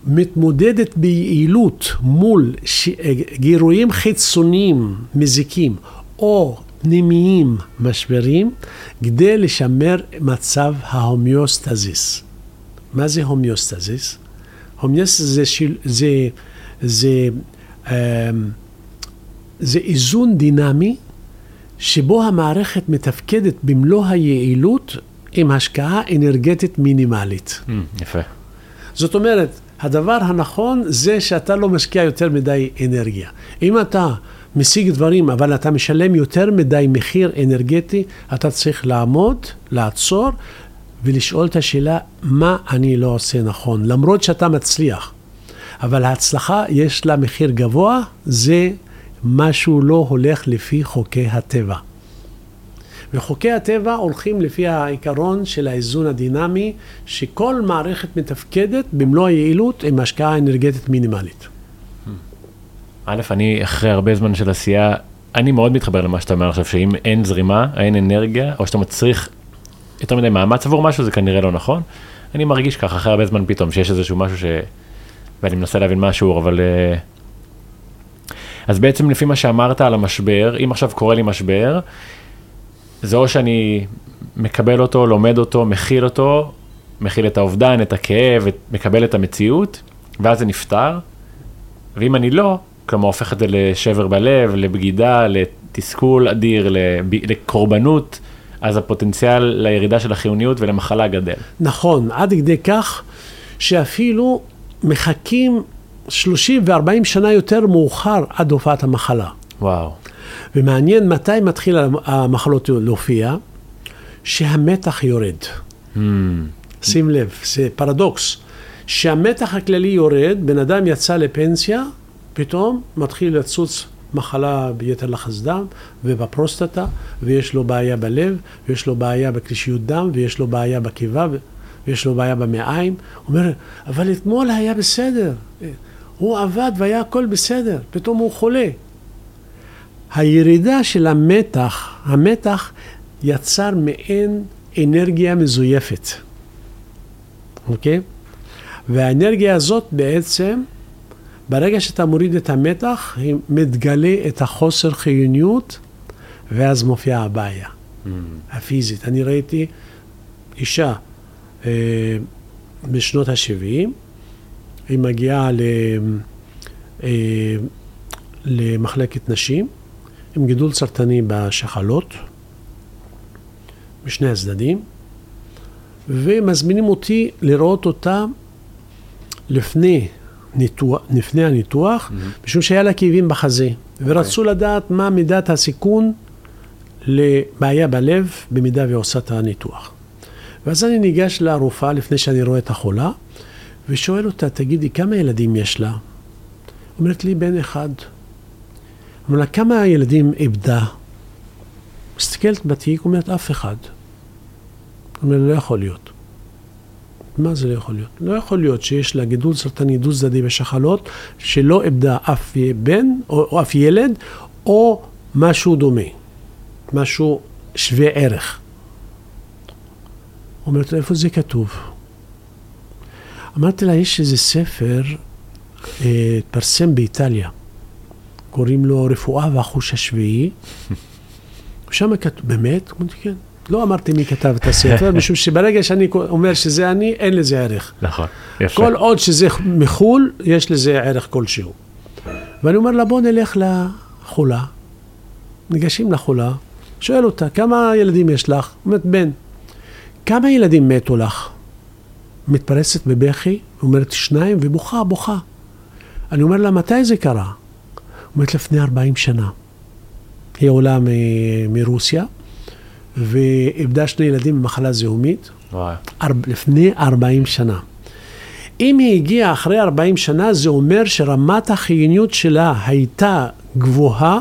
מתמודדת ביעילות מול ש... גירויים חיצוניים מזיקים או פנימיים משברים, כדי לשמר מצב ההומיוסטזיס. מה זה הומיוסטזיס? הומיוסטזיס זה, שיל... זה, זה, אמ, זה איזון דינמי שבו המערכת מתפקדת במלוא היעילות עם השקעה אנרגטית מינימלית. Mm, יפה. זאת אומרת, הדבר הנכון זה שאתה לא משקיע יותר מדי אנרגיה. אם אתה משיג דברים, אבל אתה משלם יותר מדי מחיר אנרגטי, אתה צריך לעמוד, לעצור ולשאול את השאלה, מה אני לא עושה נכון? למרות שאתה מצליח. אבל ההצלחה יש לה מחיר גבוה, זה משהו לא הולך לפי חוקי הטבע. וחוקי הטבע הולכים לפי העיקרון של האיזון הדינמי, שכל מערכת מתפקדת במלוא היעילות עם השקעה אנרגטית מינימלית. א', אני אחרי הרבה זמן של עשייה, אני מאוד מתחבר למה שאתה אומר עכשיו, שאם אין זרימה, אין אנרגיה, או שאתה מצריך יותר מדי מאמץ עבור משהו, זה כנראה לא נכון. אני מרגיש ככה אחרי הרבה זמן פתאום, שיש איזשהו משהו ש... ואני מנסה להבין מה השיעור, אבל... אה, אז בעצם לפי מה שאמרת על המשבר, אם עכשיו קורה לי משבר, זה או שאני מקבל אותו, לומד אותו, מכיל אותו, מכיל את האובדן, את הכאב, את- מקבל את המציאות, ואז זה נפתר. ואם אני לא, כלומר הופך את זה לשבר בלב, לבגידה, לתסכול אדיר, לב- לקורבנות, אז הפוטנציאל לירידה של החיוניות ולמחלה גדל. נכון, עד כדי כך שאפילו מחכים 30 ו-40 שנה יותר מאוחר עד הופעת המחלה. וואו. ומעניין מתי מתחיל המחלות להופיע, שהמתח יורד. Hmm, שים לב, זה פרדוקס. שהמתח הכללי יורד, בן אדם יצא לפנסיה, פתאום מתחיל לצוץ מחלה ביתר לחץ דם ובפרוסטטה, ויש לו בעיה בלב, ויש לו בעיה בקרישיות דם, ויש לו בעיה בקיבה, ויש לו בעיה במעיים. הוא אומר, אבל אתמול היה בסדר, הוא עבד והיה הכל בסדר, פתאום הוא חולה. הירידה של המתח, המתח יצר מעין אנרגיה מזויפת, אוקיי? והאנרגיה הזאת בעצם, ברגע שאתה מוריד את המתח, היא מתגלה את החוסר חיוניות, ואז מופיעה הבעיה hmm, הפיזית. אני ראיתי אישה אה, בשנות ה-70, היא מגיעה ל, אה, למחלקת נשים עם גידול סרטני בשחלות, משני הצדדים, ומזמינים אותי לראות אותה לפני, ניתוח, לפני הניתוח, hmm. משום שהיה לה כאבים בחזה, ורצו לדעת מה מידת הסיכון לבעיה בלב במידה ועושה את הניתוח. ואז אני ניגש לרופאה לפני שאני רואה את החולה, ושואל אותה, תגידי, כמה ילדים יש לה? אומרת לי, בן אחד. אומר לה, כמה ילדים איבדה? מסתכלת בתיק, אומרת, אף אחד. אומר, לא יכול להיות. מה זה לא יכול להיות? לא יכול להיות שיש לה גידול סרטני דו-צדדי בשחלות, שלא איבדה אף בן או, או אף ילד, או משהו דומה, משהו שווה ערך. אומרת לה, איפה זה כתוב? אמרתי לה, יש איזה ספר, אה, התפרסם באיטליה, קוראים לו רפואה והחוש השביעי, ושם כתוב, באמת? אמרתי, כן. לא אמרתי מי כתב את הספר, משום שברגע שאני אומר שזה אני, אין לזה ערך. נכון, יפה. כל עוד שזה מחו"ל, יש לזה ערך כלשהו. ואני אומר לה, בוא נלך לחולה. ניגשים לחולה, שואל אותה, כמה ילדים יש לך? אומרת, בן. כמה ילדים מתו לך? מתפרצת בבכי, אומרת שניים, ובוכה, בוכה. אני אומר לה, מתי זה קרה? אומרת, לפני 40 שנה. היא עולה מ- מרוסיה, ואיבדה שני ילדים במחלה זיהומית, וואי. אר- לפני 40 שנה. אם היא הגיעה אחרי 40 שנה, זה אומר שרמת החיוניות שלה הייתה גבוהה,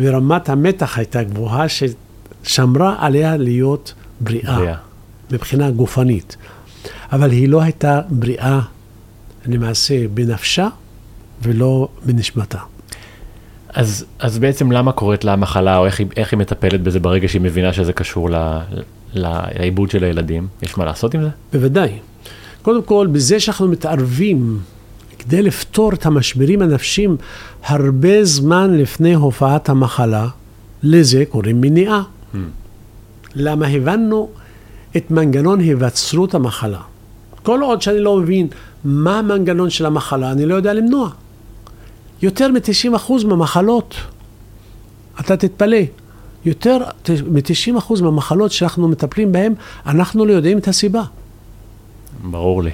ורמת המתח הייתה גבוהה, ששמרה עליה להיות בריאה, בריאה. מבחינה גופנית. אבל היא לא הייתה בריאה למעשה בנפשה ולא בנשמתה. אז, אז בעצם למה קורית לה המחלה, או איך היא, איך היא מטפלת בזה ברגע שהיא מבינה שזה קשור לעיבוד של הילדים? יש מה לעשות עם זה? בוודאי. קודם כל, בזה שאנחנו מתערבים כדי לפתור את המשברים הנפשיים הרבה זמן לפני הופעת המחלה, לזה קוראים מניעה. למה הבנו את מנגנון היווצרות המחלה. כל עוד שאני לא מבין מה המנגנון של המחלה, אני לא יודע למנוע. יותר מ-90% מהמחלות, אתה תתפלא, יותר מ-90% מהמחלות שאנחנו מטפלים בהן, אנחנו לא יודעים את הסיבה. ברור לי.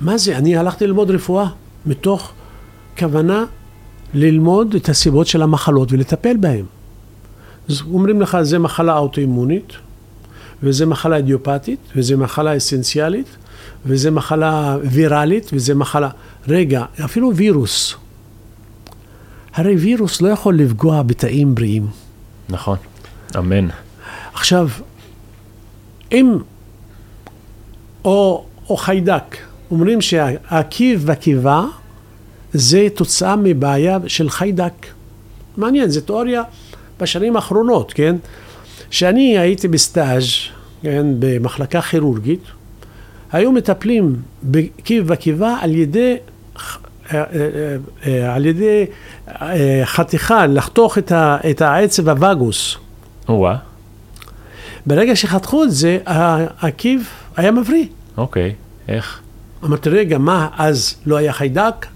מה זה? אני הלכתי ללמוד רפואה מתוך כוונה ללמוד את הסיבות של המחלות ולטפל בהן. אז אומרים לך, זה מחלה אוטואימונית, וזה מחלה אידיופתית, וזה מחלה אסנציאלית, וזה מחלה ויראלית, וזה מחלה... רגע, אפילו וירוס. הרי וירוס לא יכול לפגוע בתאים בריאים. נכון. אמן. עכשיו, אם, או, או חיידק, אומרים שהעקיב בקיבה זה תוצאה מבעיה של חיידק. מעניין, זו תיאוריה בשנים האחרונות, כן? כשאני הייתי בסטאז', כן, במחלקה כירורגית, היו מטפלים בקיב בקיבה על ידי, אה, אה, אה, על ידי חתיכה, לחתוך את, ה, את העצב הווגוס. או-אה, ברגע שחתכו את זה, העקיב היה מבריא. אוקיי. איך? אמרתי, רגע, מה, אז לא היה חיידק?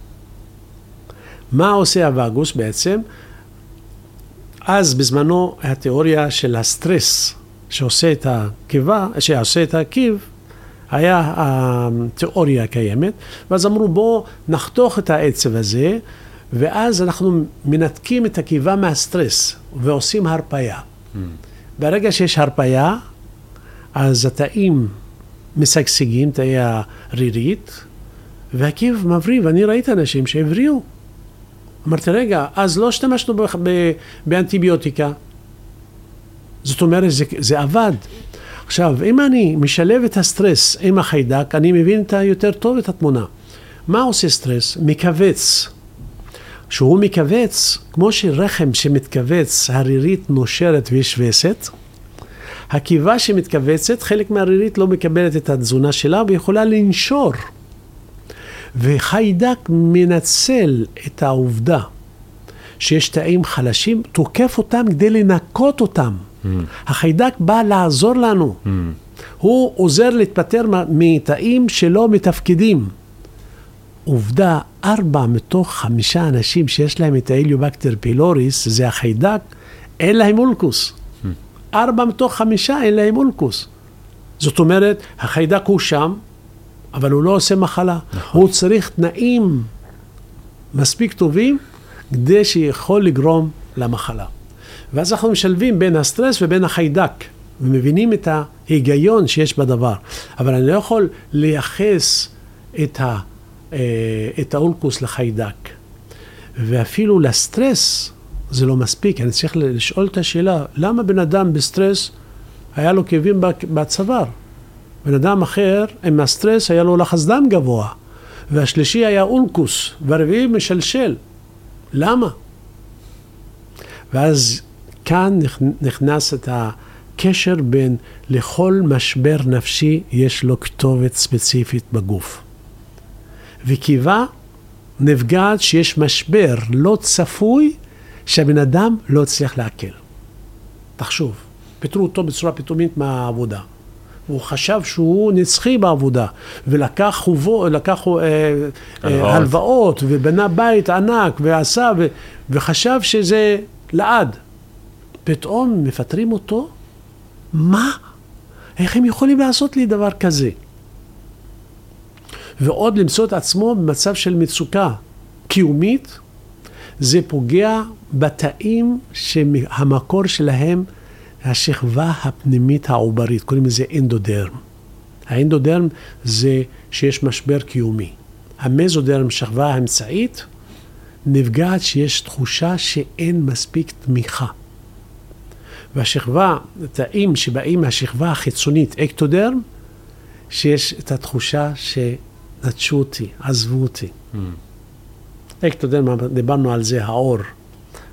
מה עושה הווגוס בעצם? אז בזמנו התיאוריה של הסטרס שעושה את הקיבה, שעושה את העקיב, היה התיאוריה הקיימת, ואז אמרו בואו נחתוך את העצב הזה, ואז אנחנו מנתקים את הקיבה מהסטרס ועושים הרפאיה. ברגע שיש הרפאיה, אז התאים משגשגים, תאי הרירית, והקיב מבריא, ואני ראיתי אנשים שהבריאו. אמרתי, רגע, אז לא השתמשנו באנטיביוטיקה. זאת אומרת, זה, זה עבד. עכשיו, אם אני משלב את הסטרס עם החיידק, אני מבין את יותר טוב את התמונה. מה עושה סטרס? מכווץ. כשהוא מכווץ, כמו שרחם שמתכווץ, הרירית נושרת ויש וסת, הקיבה שמתכווצת, חלק מהרירית לא מקבלת את התזונה שלה ויכולה לנשור. וחיידק מנצל את העובדה שיש תאים חלשים, תוקף אותם כדי לנקות אותם. Mm. החיידק בא לעזור לנו. Mm. הוא עוזר להתפטר מתאים שלא מתפקדים. עובדה, ארבע מתוך חמישה אנשים שיש להם את האליובקטר פילוריס, זה החיידק, אין להם אולקוס. ארבע מתוך חמישה אין להם אולקוס. זאת אומרת, החיידק הוא שם, אבל הוא לא עושה מחלה. נכון. הוא צריך תנאים מספיק טובים כדי שיכול לגרום למחלה. ואז אנחנו משלבים בין הסטרס ובין החיידק. ומבינים את ההיגיון שיש בדבר. אבל אני לא יכול לייחס את, ה, אה, את האולקוס לחיידק. ואפילו לסטרס זה לא מספיק. אני צריך לשאול את השאלה, למה בן אדם בסטרס היה לו כאבים בצוואר? בן אדם אחר עם הסטרס היה לו לחץ דם גבוה, והשלישי היה אולקוס, והרביעי משלשל. למה? ואז כאן נכנס את הקשר בין לכל משבר נפשי יש לו כתובת ספציפית בגוף. וקיבה נפגעת שיש משבר לא צפוי שהבן אדם לא הצליח לעכל. תחשוב, פיטרו אותו בצורה פתאומית מהעבודה. הוא חשב שהוא נצחי בעבודה, ולקח חובו, לקח אה, אה, הלוואות, ובנה בית ענק, ועשה, ו, וחשב שזה לעד. פתאום מפטרים אותו? מה? איך הם יכולים לעשות לי דבר כזה? ועוד למצוא את עצמו במצב של מצוקה קיומית, זה פוגע בתאים שהמקור שלהם השכבה הפנימית העוברית, קוראים לזה אנדודרם. האנדודרם זה שיש משבר קיומי. המזודרם, שכבה האמצעית, נפגעת שיש תחושה שאין מספיק תמיכה. והשכבה, תאים שבאים מהשכבה החיצונית, אקטודרם, שיש את התחושה שנטשו אותי, עזבו אותי. Mm. אקטודרם, דיברנו על זה, האור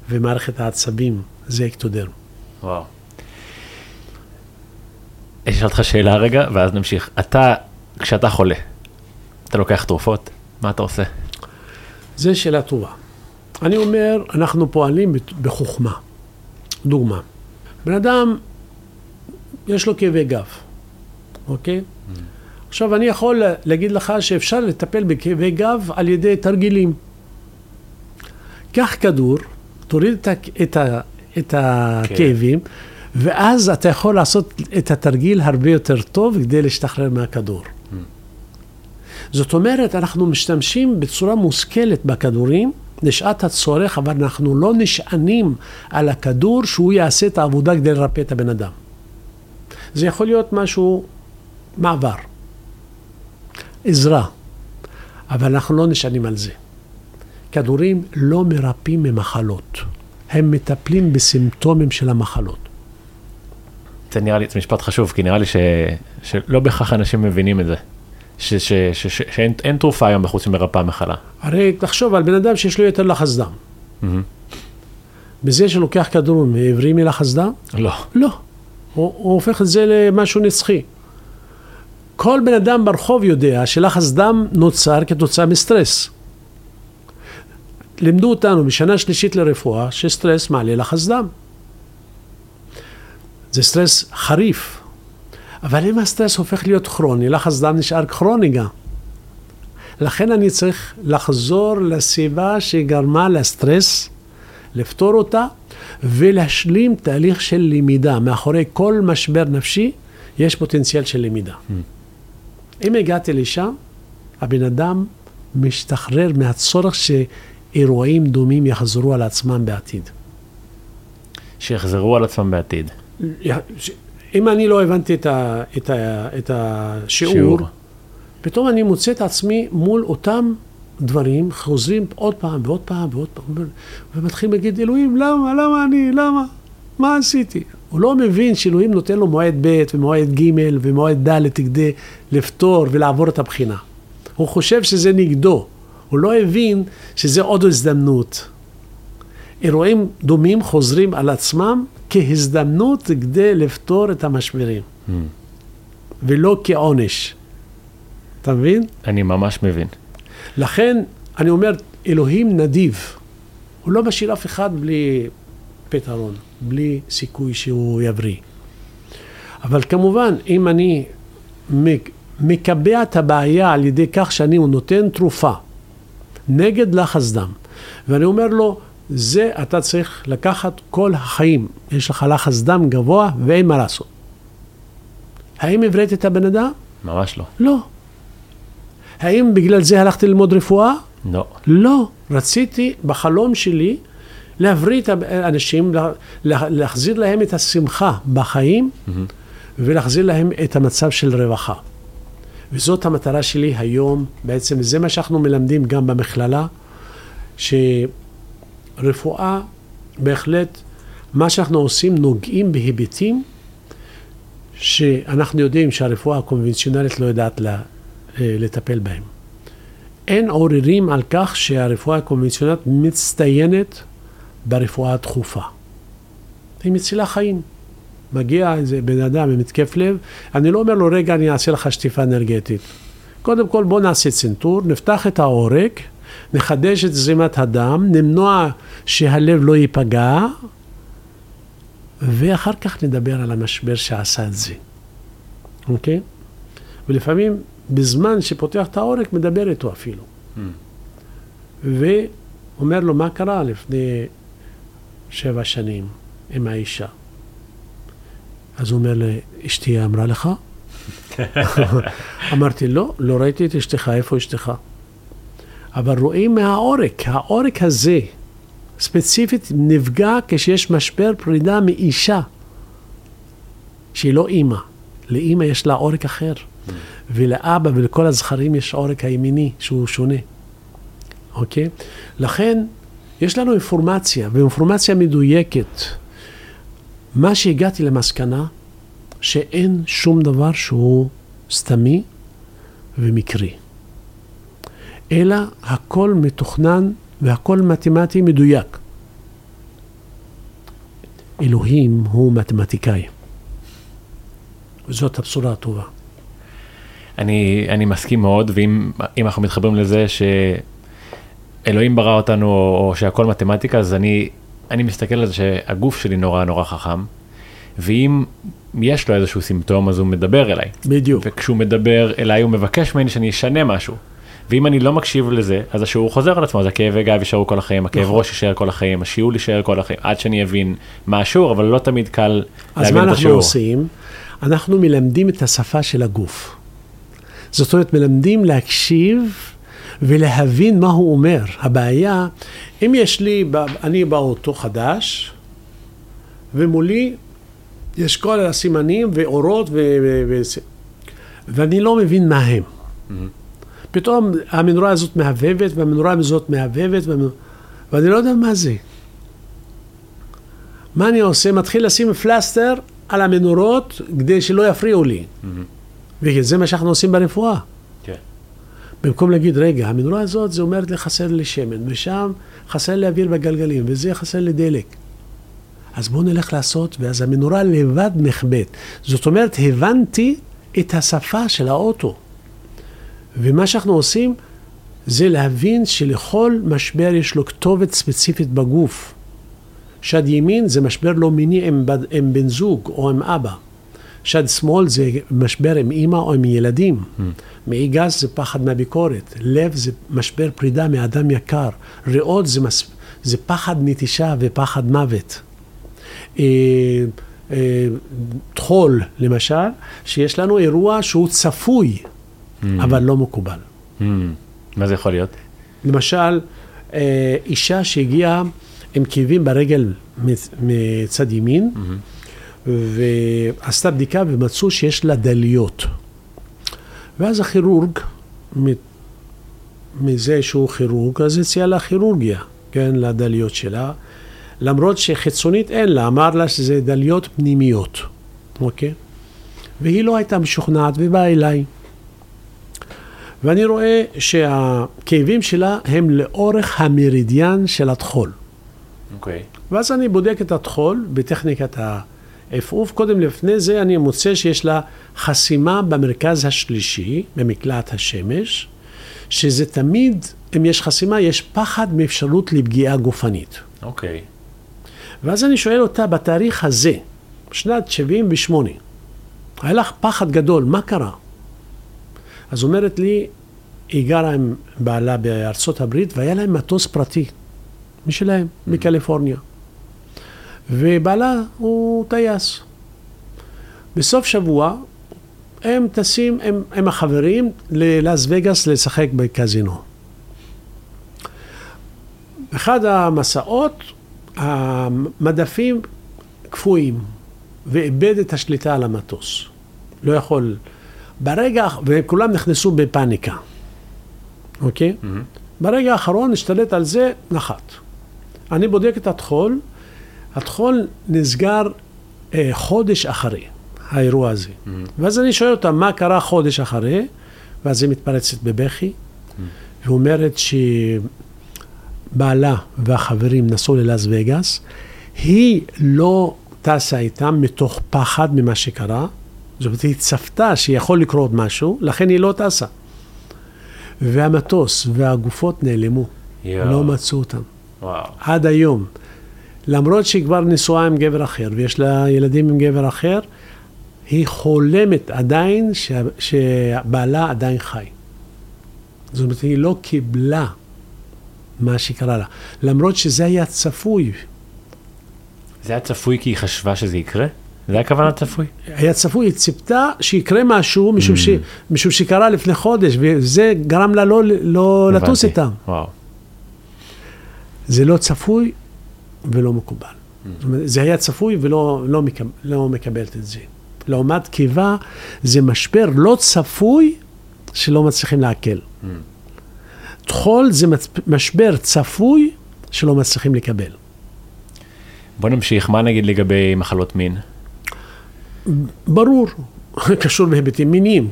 ומערכת העצבים, זה אקטודרם. וואו. אני אשאל אותך שאלה רגע, ואז נמשיך. אתה, כשאתה חולה, אתה לוקח תרופות? מה אתה עושה? זו שאלה טובה. אני אומר, אנחנו פועלים בחוכמה. דוגמה, בן אדם, יש לו כאבי גב, אוקיי? Mm. עכשיו, אני יכול להגיד לך שאפשר לטפל בכאבי גב על ידי תרגילים. קח כדור, תוריד את, את, את הכאבים, כן. ואז אתה יכול לעשות את התרגיל הרבה יותר טוב כדי להשתחרר מהכדור. זאת אומרת, אנחנו משתמשים בצורה מושכלת בכדורים לשעת הצורך, אבל אנחנו לא נשענים על הכדור שהוא יעשה את העבודה כדי לרפא את הבן אדם. זה יכול להיות משהו, מעבר, עזרה, אבל אנחנו לא נשענים על זה. כדורים לא מרפאים ממחלות, הם מטפלים בסימפטומים של המחלות. זה נראה לי, זה משפט חשוב, כי נראה לי ש, שלא בהכרח אנשים מבינים את זה. ש, ש, ש, ש, שאין תרופה היום בחוץ ממרפאה מחלה. הרי תחשוב על בן אדם שיש לו יותר לחץ דם. Mm-hmm. בזה שלוקח כדורים, העברי מלחץ דם? לא. לא. הוא, הוא הופך את זה למשהו נצחי. כל בן אדם ברחוב יודע שלחץ דם נוצר כתוצאה מסטרס. לימדו אותנו בשנה שלישית לרפואה שסטרס מעלה לחץ דם. זה סטרס חריף. אבל אם הסטרס הופך להיות כרוני, לחץ דם נשאר כרוני גם. לכן אני צריך לחזור לסיבה שגרמה לסטרס, לפתור אותה ולהשלים תהליך של למידה. מאחורי כל משבר נפשי יש פוטנציאל של למידה. Mm. אם הגעתי לשם, הבן אדם משתחרר מהצורך שאירועים דומים יחזרו על עצמם בעתיד. שיחזרו על עצמם בעתיד. אם אני לא הבנתי את, ה, את, ה, את השיעור, שיעור. פתאום אני מוצא את עצמי מול אותם דברים, חוזרים עוד פעם ועוד פעם ועוד פעם, ומתחיל להגיד, אלוהים, למה, למה אני, למה, מה עשיתי? הוא לא מבין שאלוהים נותן לו מועד ב' ומועד ג' ומועד ד' כדי לפתור ולעבור את הבחינה. הוא חושב שזה נגדו, הוא לא הבין שזה עוד הזדמנות. אירועים דומים חוזרים על עצמם כהזדמנות כדי לפתור את המשברים, mm. ולא כעונש. אתה מבין? אני ממש מבין. לכן, אני אומר, אלוהים נדיב. הוא לא משאיר אף אחד בלי פתרון, בלי סיכוי שהוא יבריא. אבל כמובן, אם אני מקבע את הבעיה על ידי כך שאני נותן תרופה נגד לחץ דם, ואני אומר לו, זה אתה צריך לקחת כל החיים. יש לך לחץ דם גבוה ואין מה לעשות. האם הבראת את הבן אדם? ממש לא. לא. האם בגלל זה הלכתי ללמוד רפואה? לא. לא. רציתי בחלום שלי להבריא את האנשים, לה- לה- להחזיר להם את השמחה בחיים ולהחזיר להם את המצב של רווחה. וזאת המטרה שלי היום, בעצם זה מה שאנחנו מלמדים גם במכללה, שרפואה, בהחלט, מה שאנחנו עושים נוגעים בהיבטים שאנחנו יודעים שהרפואה הקונבנציונלית לא יודעת אה, לטפל בהם. אין עוררים על כך שהרפואה הקונבנציונלית מצטיינת ברפואה הדחופה. היא מצילה חיים. מגיע איזה בן אדם עם התקף לב, אני לא אומר לו, רגע, אני אעשה לך שטיפה אנרגטית. קודם כל, בוא נעשה צנתור, נפתח את העורק, נחדש את זרימת הדם, נמנוע שהלב לא ייפגע, ואחר כך נדבר על המשבר שעשה את זה, אוקיי? ולפעמים, בזמן שפותח את העורק, מדבר איתו אפילו. ואומר לו, מה קרה לפני שבע שנים עם האישה? אז הוא אומר לי, אשתי אמרה לך? אמרתי, לא, לא ראיתי את אשתך, איפה אשתך? אבל רואים מהעורק, העורק הזה, ספציפית, נפגע כשיש משבר פרידה מאישה, שהיא לא אימא. לאימא יש לה עורק אחר, ולאבא ולכל הזכרים יש עורק הימיני, שהוא שונה. אוקיי? לכן, יש לנו אינפורמציה, ואינפורמציה מדויקת. מה שהגעתי למסקנה, שאין שום דבר שהוא סתמי ומקרי, אלא הכל מתוכנן והכל מתמטי מדויק. אלוהים הוא מתמטיקאי. וזאת הבשורה הטובה. אני, אני מסכים מאוד, ואם אם אנחנו מתחברים לזה שאלוהים ברא אותנו, או, או שהכל מתמטיקה, אז אני, אני מסתכל על זה שהגוף שלי נורא נורא חכם, ואם יש לו איזשהו סימפטום, אז הוא מדבר אליי. בדיוק. וכשהוא מדבר אליי, הוא מבקש ממני שאני אשנה משהו. ואם אני לא מקשיב לזה, אז השיעור חוזר על עצמו, אז הכאבי גב יישארו כל החיים, הכאב נכון. ראש יישאר כל החיים, השיעור יישאר כל החיים, עד שאני אבין מה השיעור, אבל לא תמיד קל אז להבין מה את אנחנו השיעור. עושים? אנחנו מלמדים את השפה של הגוף. זאת אומרת, מלמדים להקשיב ולהבין מה הוא אומר. הבעיה, אם יש לי, אני באוטו חדש, ומולי יש כל הסימנים ואורות, ו- ו- ו- ואני לא מבין מה הם. פתאום המנורה הזאת מהבהבת, והמנורה הזאת מהבהבת, ואני לא יודע מה זה. מה אני עושה? מתחיל לשים פלסטר על המנורות כדי שלא יפריעו לי. וזה מה שאנחנו עושים ברפואה. כן. במקום להגיד, רגע, המנורה הזאת, זה אומרת לי חסר לי שמן, ושם חסר לי אוויר בגלגלים, וזה חסר לי דלק. אז בואו נלך לעשות, ואז המנורה לבד נחבאת. זאת אומרת, הבנתי את השפה של האוטו. ומה שאנחנו עושים, זה להבין שלכל משבר יש לו כתובת ספציפית בגוף. שד ימין זה משבר לא מיני עם, עם בן זוג או עם אבא. שד שמאל זה משבר עם אימא או עם ילדים. מעי גס זה פחד מהביקורת. לב זה משבר פרידה מאדם יקר. ריאות זה, מס... זה פחד נטישה ופחד מוות. אה, אה, טחול, למשל, שיש לנו אירוע שהוא צפוי, אבל לא מקובל. Hmm, מה זה יכול להיות? למשל, אה, אישה שהגיעה עם כאבים ברגל מצ- מצד ימין, ועשתה בדיקה ומצאו שיש לה דליות. ואז הכירורג, מזה שהוא כירורג, אז הציע לה כירורגיה, כן, לדליות שלה, למרות שחיצונית אין לה, אמר לה שזה דליות פנימיות, אוקיי? והיא לא הייתה משוכנעת ובאה אליי. ואני רואה שהכאבים שלה הם לאורך המרידיאן של הטחול. אוקיי. ואז אני בודק את הטחול בטכניקת העפעוף. קודם לפני זה אני מוצא שיש לה חסימה במרכז השלישי, במקלעת השמש, שזה תמיד, אם יש חסימה, יש פחד מאפשרות לפגיעה גופנית. אוקיי. ואז אני שואל אותה, בתאריך הזה, שנת 78, היה לך פחד גדול, מה קרה? אז אומרת לי, היא גרה עם בעלה בארצות הברית, והיה להם מטוס פרטי, משלהם, מקליפורניה. ובעלה הוא טייס. בסוף שבוע הם טסים עם, עם החברים ללאס וגאס לשחק בקזינו. אחד המסעות, המדפים קפואים, ואיבד את השליטה על המטוס. לא יכול. ברגע, וכולם נכנסו בפאניקה, אוקיי? Mm-hmm. ברגע האחרון השתלט על זה, נחת. אני בודק את הטחול, הטחול נסגר אה, חודש אחרי האירוע הזה. Mm-hmm. ואז אני שואל אותה, מה קרה חודש אחרי? ואז היא מתפרצת בבכי, mm-hmm. ואומרת שבעלה והחברים נסעו ללאס וגאס, היא לא טסה איתם מתוך פחד ממה שקרה, זאת אומרת, היא צפתה שיכול לקרות משהו, לכן היא לא טסה. והמטוס והגופות נעלמו, יו. לא מצאו אותם. וואו. עד היום. למרות שהיא כבר נשואה עם גבר אחר, ויש לה ילדים עם גבר אחר, היא חולמת עדיין ש... שבעלה עדיין חי. זאת אומרת, היא לא קיבלה מה שקרה לה. למרות שזה היה צפוי. זה היה צפוי כי היא חשבה שזה יקרה? זה היה כוונה צפוי? היה צפוי, היא ציפתה שיקרה משהו, משום, mm. ש, משום שקרה לפני חודש, וזה גרם לה לא, לא לטוס איתם. וואו. זה לא צפוי ולא מקובל. Mm. זה היה צפוי ולא לא מקב, לא מקבלת את זה. לעומת קיבה, זה משבר לא צפוי שלא מצליחים לעכל. Mm. טחול זה משבר צפוי שלא מצליחים לקבל. בוא נמשיך, מה נגיד לגבי מחלות מין? ברור, קשור בהיבטים מיניים.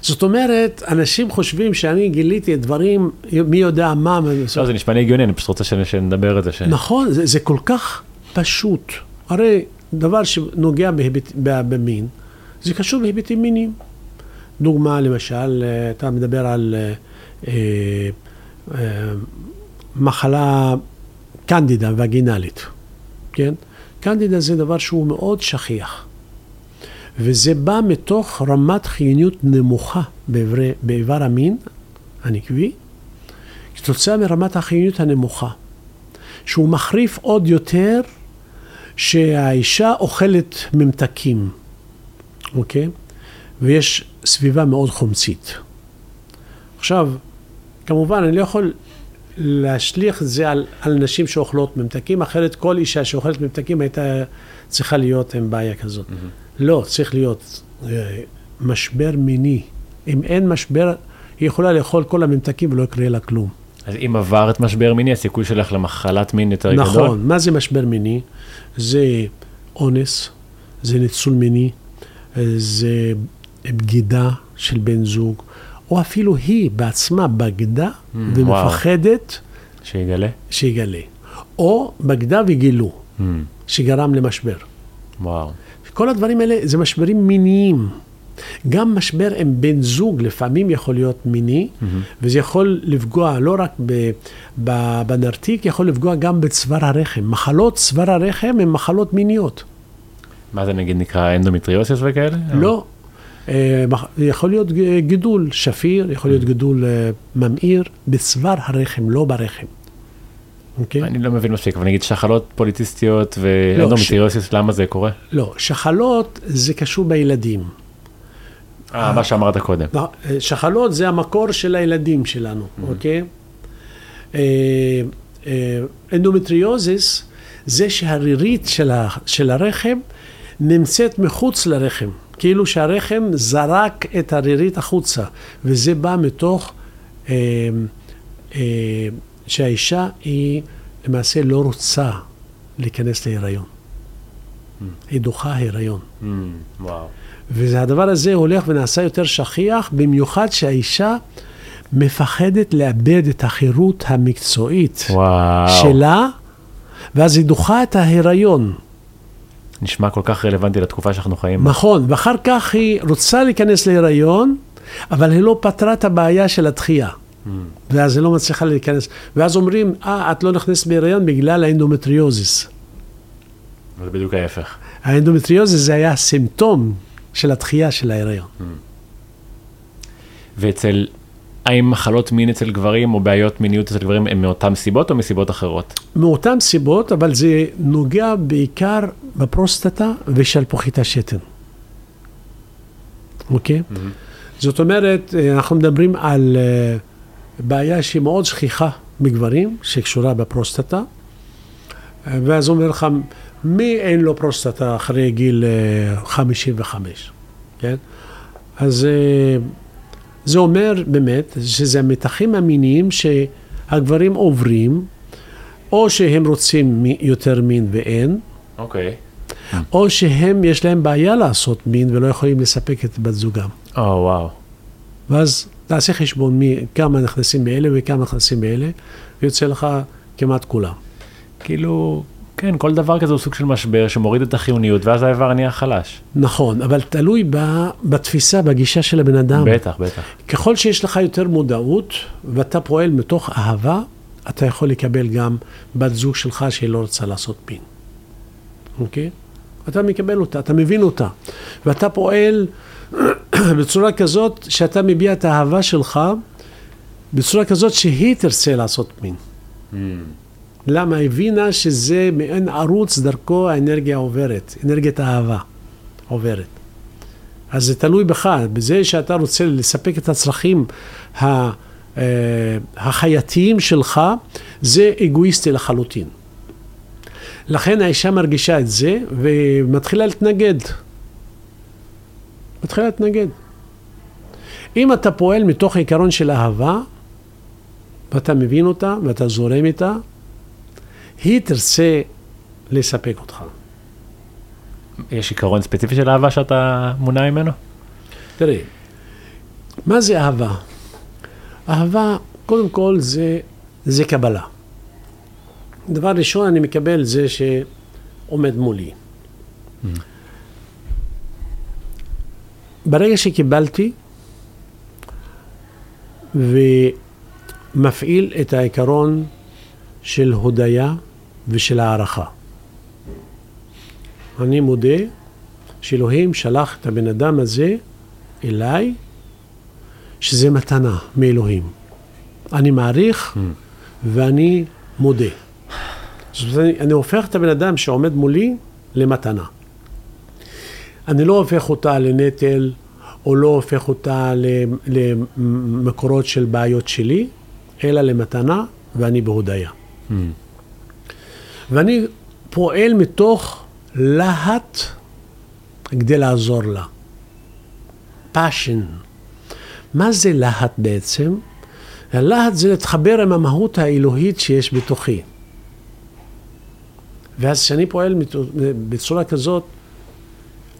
זאת אומרת, אנשים חושבים שאני גיליתי דברים, מי יודע מה. לא, זה נשמע לי הגיוני, אני פשוט רוצה שנדבר על זה. ש... נכון, זה, זה כל כך פשוט. הרי דבר שנוגע בהיבט, במין, זה קשור בהיבטים מיניים. דוגמה, למשל, אתה מדבר על אה, אה, מחלה קנדידה וגינלית, כן? קנדידה זה דבר שהוא מאוד שכיח. וזה בא מתוך רמת חיוניות נמוכה באיבר, באיבר המין הנקבי, כתוצאה מרמת החיוניות הנמוכה, שהוא מחריף עוד יותר שהאישה אוכלת ממתקים, אוקיי? ויש סביבה מאוד חומצית. עכשיו, כמובן, אני לא יכול להשליך את זה על, על נשים שאוכלות ממתקים, אחרת כל אישה שאוכלת ממתקים הייתה צריכה להיות עם בעיה כזאת. Mm-hmm. לא, צריך להיות אה, משבר מיני. אם אין משבר, היא יכולה לאכול כל הממתקים ולא יקרה לה כלום. אז אם עברת משבר מיני, הסיכוי שלך למחלת מין יותר נכון, גדול? נכון, מה זה משבר מיני? זה אונס, זה ניצול מיני, זה בגידה של בן זוג, או אפילו היא בעצמה בגדה mm, ומפחדת. שיגלה? שיגלה. או בגדה וגילו, mm. שגרם למשבר. וואו. כל הדברים האלה זה משברים מיניים. גם משבר עם בן זוג לפעמים יכול להיות מיני, mm-hmm. וזה יכול לפגוע לא רק ב, ב, בנרתיק, יכול לפגוע גם בצוואר הרחם. מחלות צוואר הרחם הן מחלות מיניות. מה זה נגיד נקרא אנדומטריוזיס וכאלה? לא. אה, יכול להיות גידול שפיר, יכול להיות גידול אה, ממאיר בצוואר הרחם, לא ברחם. אוקיי? אני לא מבין מספיק, אבל נגיד שחלות פוליציסטיות ואנדומטריוזיס, לא, ש... למה זה קורה? לא, שחלות זה קשור בילדים. אה, מה שאמרת קודם. לא, שחלות זה המקור של הילדים שלנו, mm-hmm. אוקיי? אה, אה, אנדומטריוזיס זה שהרירית של, ה, של הרחם נמצאת מחוץ לרחם, כאילו שהרחם זרק את הרירית החוצה, וזה בא מתוך... אה, אה, שהאישה היא למעשה לא רוצה להיכנס להיריון. Mm. היא דוחה הריון. Mm, וואו. והדבר הזה הולך ונעשה יותר שכיח, במיוחד שהאישה מפחדת לאבד את החירות המקצועית וואו. שלה, ואז היא דוחה את ההיריון. נשמע כל כך רלוונטי לתקופה שאנחנו חיים. נכון, ואחר כך היא רוצה להיכנס להיריון, אבל היא לא פתרה את הבעיה של הדחייה. ואז היא לא מצליחה להיכנס. ואז אומרים, אה, את לא נכנסת בהיריון בגלל האנדומטריוזיס. זה בדיוק ההפך. האנדומטריוזיס זה היה סימפטום של התחייה של ההיריון. Mm. ואצל, האם מחלות מין אצל גברים או בעיות מיניות אצל גברים הן מאותן סיבות או מסיבות אחרות? מאותן סיבות, אבל זה נוגע בעיקר בפרוסטטה ושלפוחית השתן. אוקיי? Mm-hmm. זאת אומרת, אנחנו מדברים על... Uh, בעיה שהיא מאוד שכיחה בגברים, שקשורה בפרוסטטה, ואז הוא אומר לך, מי אין לו פרוסטטה אחרי גיל אה, 55, כן? אז אה, זה אומר באמת שזה המתחים המיניים שהגברים עוברים, או שהם רוצים יותר מין ואין, אוקיי. או שהם, יש להם בעיה לעשות מין ולא יכולים לספק את בת זוגם. או, וואו. ואז תעשה חשבון מי, כמה נכנסים באלה וכמה נכנסים באלה, ויוצא לך כמעט כולם. כאילו, כן, כל דבר כזה הוא סוג של משבר שמוריד את החיוניות, ואז האיבר נהיה חלש. נכון, אבל תלוי ב, בתפיסה, בגישה של הבן אדם. בטח, בטח. ככל שיש לך יותר מודעות, ואתה פועל מתוך אהבה, אתה יכול לקבל גם בת זוג שלך שהיא לא רוצה לעשות מין. אוקיי? אתה מקבל אותה, אתה מבין אותה. ואתה פועל בצורה כזאת שאתה מביע את האהבה שלך בצורה כזאת שהיא תרצה לעשות מין. למה? הבינה שזה מעין ערוץ דרכו האנרגיה עוברת, אנרגיית האהבה עוברת. אז זה תלוי בך, בזה שאתה רוצה לספק את הצרכים ה- אה, החייתיים שלך, זה אגואיסטי לחלוטין. לכן האישה מרגישה את זה ומתחילה להתנגד. מתחילה להתנגד. אם אתה פועל מתוך עיקרון של אהבה, ואתה מבין אותה ואתה זורם איתה, היא תרצה לספק אותך. יש עיקרון ספציפי של אהבה שאתה מונע ממנו? תראה, מה זה אהבה? אהבה, קודם כל, זה, זה קבלה. דבר ראשון, אני מקבל זה שעומד מולי. ברגע שקיבלתי ומפעיל את העיקרון של הודיה ושל הערכה. אני מודה שאלוהים שלח את הבן אדם הזה אליי, שזה מתנה מאלוהים. אני מעריך ואני מודה. זאת אומרת, אני הופך את הבן אדם שעומד מולי למתנה. אני לא הופך אותה לנטל, או לא הופך אותה למקורות של בעיות שלי, אלא למתנה, ואני בהודיה. ואני פועל מתוך להט כדי לעזור לה. passion. מה זה להט בעצם? הלהט זה להתחבר עם המהות האלוהית שיש בתוכי. ואז כשאני פועל בצורה כזאת,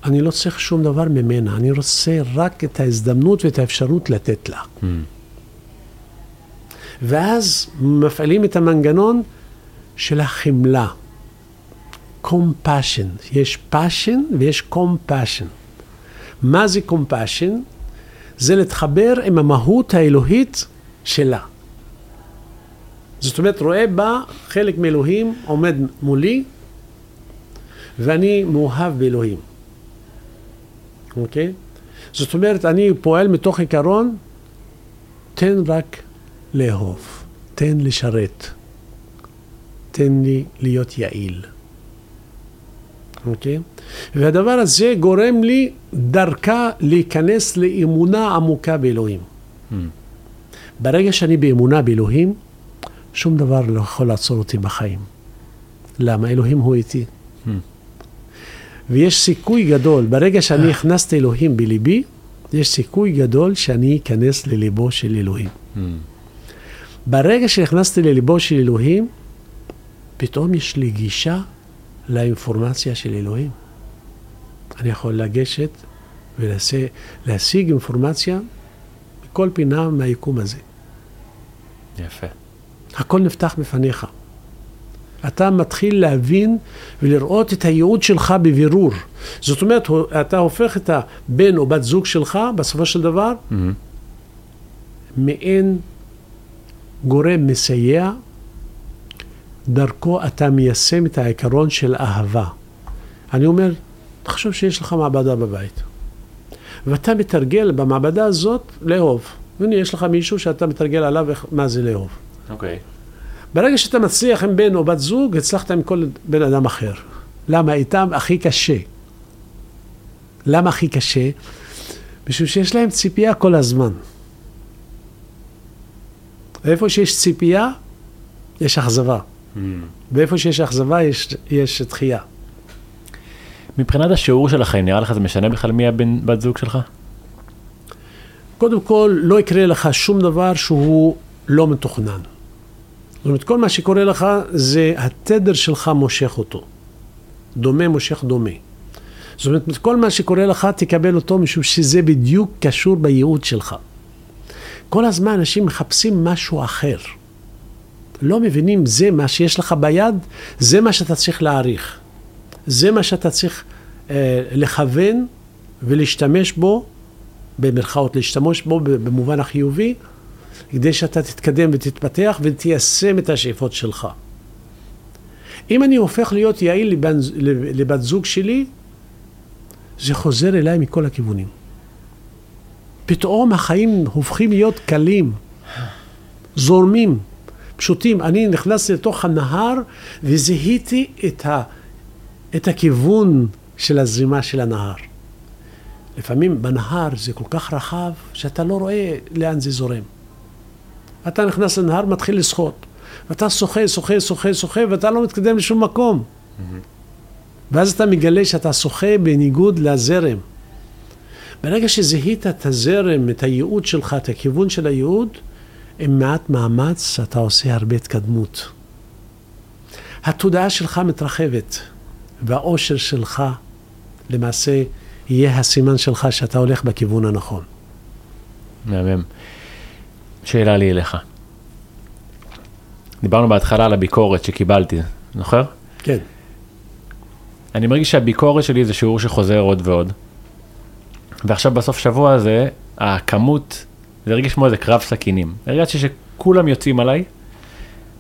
אני לא צריך שום דבר ממנה, אני רוצה רק את ההזדמנות ואת האפשרות לתת לה. Mm. ואז מפעילים את המנגנון של החמלה. compassion, יש passion ויש compassion. מה זה compassion? זה להתחבר עם המהות האלוהית שלה. זאת אומרת, רואה בה חלק מאלוהים עומד מולי, ואני מאוהב באלוהים. אוקיי? זאת אומרת, אני פועל מתוך עיקרון, תן רק לאהוב, תן לשרת, תן לי להיות יעיל. אוקיי? והדבר הזה גורם לי דרכה להיכנס לאמונה עמוקה באלוהים. Mm. ברגע שאני באמונה באלוהים, שום דבר לא יכול לעצור אותי בחיים. למה? אלוהים הוא איתי. Hmm. ויש סיכוי גדול, ברגע שאני הכנסתי אלוהים בליבי, יש סיכוי גדול שאני אכנס לליבו של אלוהים. Mm. ברגע שנכנסתי לליבו של אלוהים, פתאום יש לי גישה לאינפורמציה של אלוהים. אני יכול לגשת ולהשיג אינפורמציה בכל פינה מהיקום הזה. יפה. הכל נפתח בפניך. אתה מתחיל להבין ולראות את הייעוד שלך בבירור. זאת אומרת, אתה הופך את הבן או בת זוג שלך, בסופו של דבר, Mm. מעין גורם מסייע, דרכו אתה מיישם את העיקרון של אהבה. אני אומר, תחשוב שיש לך מעבדה בבית, ואתה מתרגל במעבדה הזאת לאהוב. הנה, יש לך מישהו שאתה מתרגל עליו מה זה לאהוב. אוקיי. ברגע שאתה מצליח עם בן או בת זוג, הצלחת עם כל בן אדם אחר. למה? איתם הכי קשה. למה הכי קשה? משום שיש להם ציפייה כל הזמן. ואיפה שיש ציפייה, יש אכזבה. Mm. ואיפה שיש אכזבה יש, יש דחייה. מבחינת השיעור של החיים, נראה לך זה משנה בכלל מי הבן בת זוג שלך? קודם כל, לא יקרה לך שום דבר שהוא לא מתוכנן. זאת אומרת, כל מה שקורה לך זה התדר שלך מושך אותו. דומה מושך דומה. זאת אומרת, כל מה שקורה לך תקבל אותו משום שזה בדיוק קשור בייעוד שלך. כל הזמן אנשים מחפשים משהו אחר. לא מבינים, זה מה שיש לך ביד, זה מה שאתה צריך להעריך. זה מה שאתה צריך אה, לכוון ולהשתמש בו, במרכאות, להשתמש בו במובן החיובי, כדי שאתה תתקדם ותתפתח ותיישם את השאיפות שלך. אם אני הופך להיות יעיל לבת, לבת זוג שלי, זה חוזר אליי מכל הכיוונים. פתאום החיים הופכים להיות קלים, זורמים, פשוטים. אני נכנסתי לתוך הנהר וזיהיתי את, ה, את הכיוון של הזרימה של הנהר. לפעמים בנהר זה כל כך רחב שאתה לא רואה לאן זה זורם. אתה נכנס לנהר, מתחיל לשחות. ואתה שוחה, שוחה, שוחה, שוחה, ואתה לא מתקדם לשום מקום. ואז אתה מגלה שאתה שוחה בניגוד לזרם. ברגע שזיהית את הזרם, את הייעוד שלך, את הכיוון של הייעוד, עם מעט מאמץ אתה עושה הרבה התקדמות. התודעה שלך מתרחבת, והאושר שלך למעשה יהיה הסימן שלך שאתה הולך בכיוון הנכון. מהמם. שאלה לי אליך. דיברנו בהתחלה על הביקורת שקיבלתי, זוכר? כן. אני מרגיש שהביקורת שלי זה שיעור שחוזר עוד ועוד. ועכשיו בסוף שבוע הזה, הכמות, זה הרגיש כמו איזה קרב סכינים. הרגשתי שכולם יוצאים עליי,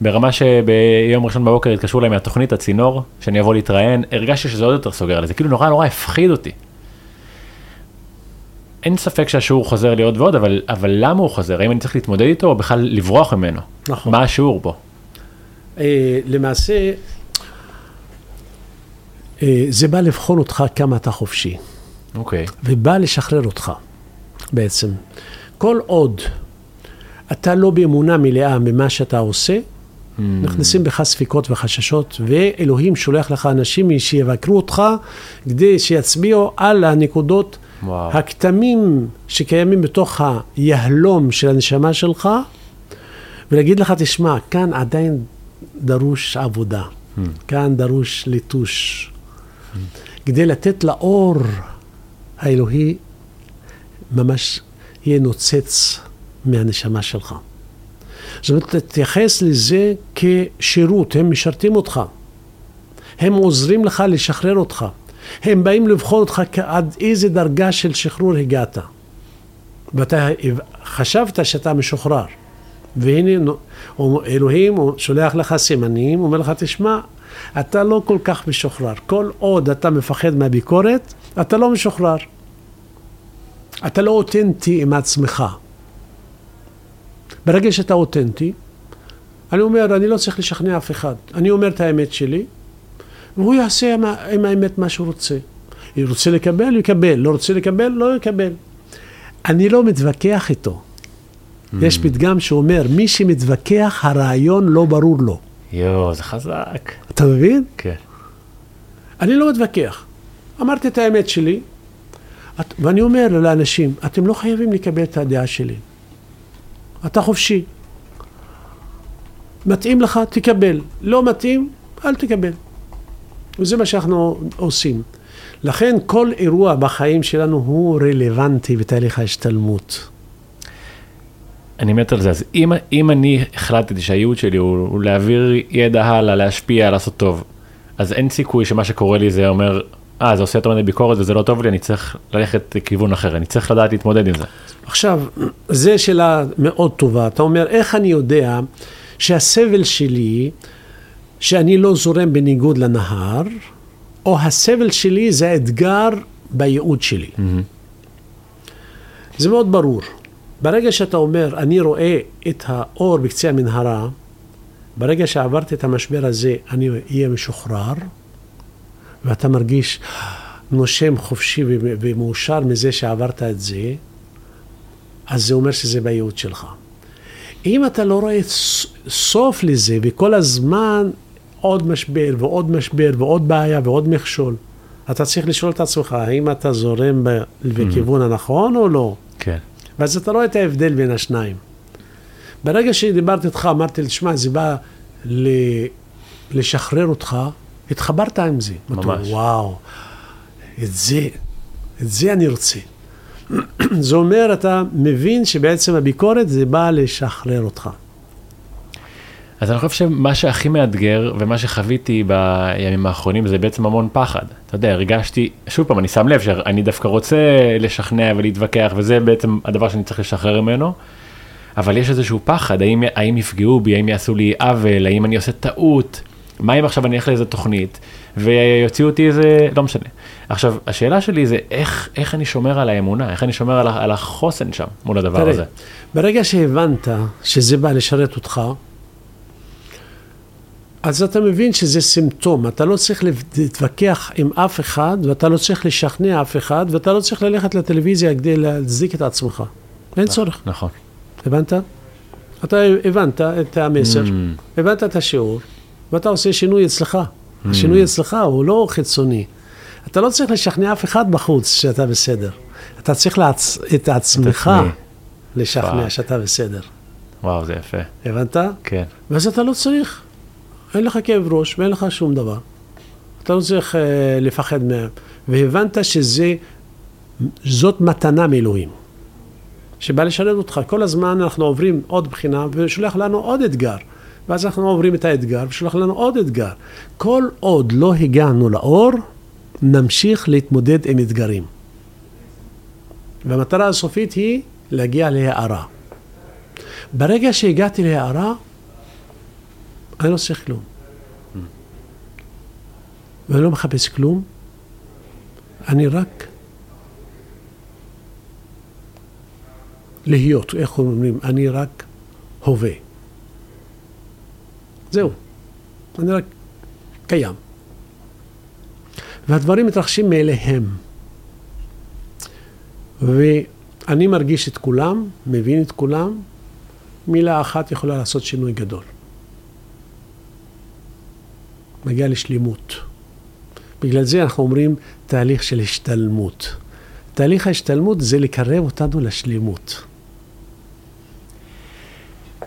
ברמה שביום ראשון בבוקר התקשרו אליי מהתוכנית הצינור, שאני אבוא להתראיין, הרגשתי שזה עוד יותר סוגר עליי, זה כאילו נורא נורא הפחיד אותי. אין ספק שהשיעור חוזר לי עוד ועוד, אבל, אבל למה הוא חוזר? האם אני צריך להתמודד איתו או בכלל לברוח ממנו? נכון. מה השיעור בו? אה, למעשה, אה, זה בא לבחון אותך כמה אתה חופשי. אוקיי. ובא לשחרר אותך, בעצם. כל עוד אתה לא באמונה מלאה ממה שאתה עושה, Hmm. נכנסים בך ספקות וחששות, ואלוהים שולח לך אנשים שיבקרו אותך כדי שיצביעו על הנקודות וואו. הכתמים שקיימים בתוך היהלום של הנשמה שלך, ולהגיד לך, תשמע, כאן עדיין דרוש עבודה, Hmm. כאן דרוש ליטוש, כדי לתת לאור האלוהי ממש יהיה נוצץ מהנשמה שלך. זאת אומרת, תתייחס לזה כשירות, הם משרתים אותך. הם עוזרים לך לשחרר אותך. הם באים לבחון אותך עד איזה דרגה של שחרור הגעת. ואתה חשבת שאתה משוחרר. והנה אלוהים שולח לך סימנים, אומר לך, תשמע, אתה לא כל כך משוחרר. כל עוד אתה מפחד מהביקורת, אתה לא משוחרר. אתה לא אותנטי עם עצמך. ברגע שאתה אותנטי, אני אומר, אני לא צריך לשכנע אף אחד. אני אומר את האמת שלי, והוא יעשה עם, עם האמת מה שהוא רוצה. אם רוצה לקבל, יקבל. לא רוצה לקבל, לא יקבל. אני לא מתווכח איתו. Mm. יש פתגם שאומר, מי שמתווכח, הרעיון לא ברור לו. יואו, זה חזק. אתה מבין? כן. אני לא מתווכח. אמרתי את האמת שלי, את, ואני אומר לאנשים, אתם לא חייבים לקבל את הדעה שלי. אתה חופשי. מתאים לך, תקבל. לא מתאים, אל תקבל. וזה מה שאנחנו עושים. לכן כל אירוע בחיים שלנו הוא רלוונטי בתהליך ההשתלמות. אני מת על זה, אז אם, אם אני החלטתי שהייעוד שלי הוא, הוא להעביר ידע הלאה, להשפיע, לעשות טוב, אז אין סיכוי שמה שקורה לי זה אומר, אה, זה עושה יותר מדי ביקורת וזה לא טוב לי, אני צריך ללכת לכיוון אחר, אני צריך לדעת להתמודד עם זה. עכשיו, זו שאלה מאוד טובה. אתה אומר, איך אני יודע שהסבל שלי, שאני לא זורם בניגוד לנהר, או הסבל שלי זה האתגר בייעוד שלי. Mm-hmm. זה מאוד ברור. ברגע שאתה אומר, אני רואה את האור בקצה המנהרה, ברגע שעברתי את המשבר הזה, אני אהיה משוחרר, ואתה מרגיש נושם חופשי ומאושר מזה שעברת את זה, אז זה אומר שזה בייעוד שלך. אם אתה לא רואה סוף לזה, וכל הזמן עוד משבר ועוד משבר ועוד בעיה ועוד מכשול. אתה צריך לשאול את עצמך, האם אתה זורם ב- בכיוון הנכון או לא? כן. ואז אתה רואה את ההבדל בין השניים. ברגע שדיברתי איתך, אמרתי לי, תשמע, זה בא ל- לשחרר אותך, התחברת עם זה. ממש. וואו, את זה, את זה אני רוצה. זה אומר, אתה מבין שבעצם הביקורת זה בא לשחרר אותך. אז אני חושב שמה שהכי מאתגר ומה שחוויתי בימים האחרונים זה בעצם המון פחד. אתה יודע, הרגשתי, שוב פעם, אני שם לב שאני דווקא רוצה לשכנע ולהתווכח וזה בעצם הדבר שאני צריך לשחרר ממנו. אבל יש איזשהו פחד, האם, האם יפגעו בי, האם יעשו לי עוול, האם אני עושה טעות, מה אם עכשיו אני אלך לאיזה תוכנית ויוציאו אותי איזה, לא משנה. עכשיו, השאלה שלי זה איך, איך אני שומר על האמונה, איך אני שומר על, על החוסן שם מול הדבר תראה, הזה. ברגע שהבנת שזה בא לשרת אותך, אז אתה מבין שזה סימפטום, אתה לא צריך להתווכח עם אף אחד, ואתה לא צריך לשכנע אף אחד, ואתה לא צריך ללכת לטלוויזיה כדי להצדיק את עצמך. אין צורך, נכון. הבנת? אתה הבנת את המסר, Mm. הבנת את השיעור, ואתה עושה שינוי אצלך. השינוי אצלך הוא לא חיצוני. אתה לא צריך לשכנע אף אחד בחוץ שאתה בסדר. אתה צריך לעצ... את עצמך. לשכנע. שאתה בסדר. וואו, זה יפה. הבנת? כן. ואז אתה לא צריך. אין לך כאב ראש ואין לך שום דבר. אתה לא צריך uh, לפחד מהם. והבנת שזה, זאת מתנה מאלוהים. שבא לשרת אותך. כל הזמן אנחנו עוברים עוד בחינה ושולח לנו עוד אתגר. ואז אנחנו עוברים את האתגר ושולח לנו עוד אתגר. כל עוד לא הגענו לאור, נמשיך להתמודד עם אתגרים. והמטרה הסופית היא להגיע להארה. ברגע שהגעתי להארה, אני לא צריך כלום. ואני לא מחפש כלום, אני רק להיות, איך אומרים? אני רק הווה. זהו, אני רק קיים. והדברים מתרחשים מאליהם. ואני מרגיש את כולם, מבין את כולם, מילה אחת יכולה לעשות שינוי גדול. מגיע לשלימות. בגלל זה אנחנו אומרים תהליך של השתלמות. תהליך ההשתלמות זה לקרב אותנו לשלימות.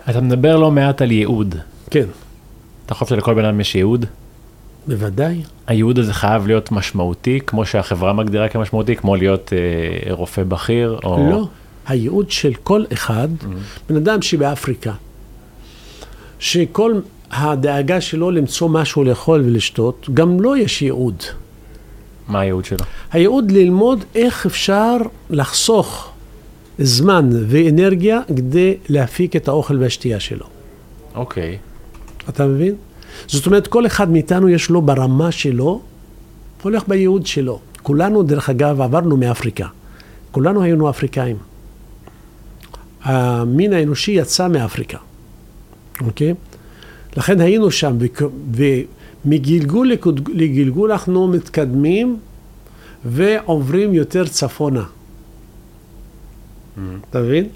אתה מדבר לא מעט על ייעוד. כן, אתה חושב שלכל בן אדם יש ייעוד? בוודאי. הייעוד הזה חייב להיות משמעותי, כמו שהחברה מגדירה כמשמעותי, כמו להיות אה, רופא בכיר, או... לא. הייעוד של כל אחד, בן אדם שבאפריקה, שכל הדאגה שלו למצוא משהו לאכול ולשתות, גם לו יש ייעוד. מה הייעוד שלו? הייעוד ללמוד איך אפשר לחסוך זמן ואנרגיה כדי להפיק את האוכל והשתייה שלו. אוקיי. אתה מבין? זאת אומרת, כל אחד מאיתנו יש לו ברמה שלו, הולך בייעוד שלו. כולנו, דרך אגב, עברנו מאפריקה. כולנו היינו אפריקאים. המין האנושי יצא מאפריקה, אוקיי? לכן היינו שם, ומגלגול לגלגול אנחנו מתקדמים ועוברים יותר צפונה. אתה מבין?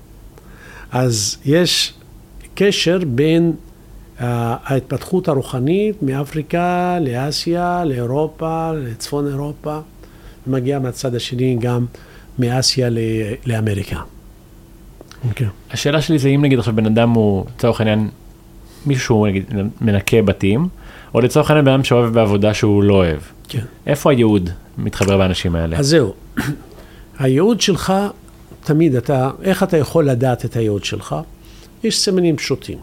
אז יש קשר בין אה, ההתפתחות הרוחנית מאפריקה לאסיה, לאירופה, לצפון אירופה, ומגיע מהצד השני גם מאסיה ל- לאמריקה. אוקיי. השאלה שלי זה אם נגיד עכשיו בן אדם הוא, לצורך העניין, מישהו שהוא נגיד מנקה בתים, או לצורך העניין בן אדם שאוהב בעבודה שהוא לא אוהב. כן. איפה הייעוד מתחבר באנשים האלה? אז זהו, הייעוד שלך, תמיד אתה, איך אתה יכול לדעת את הייעוד שלך? יש סימנים פשוטים.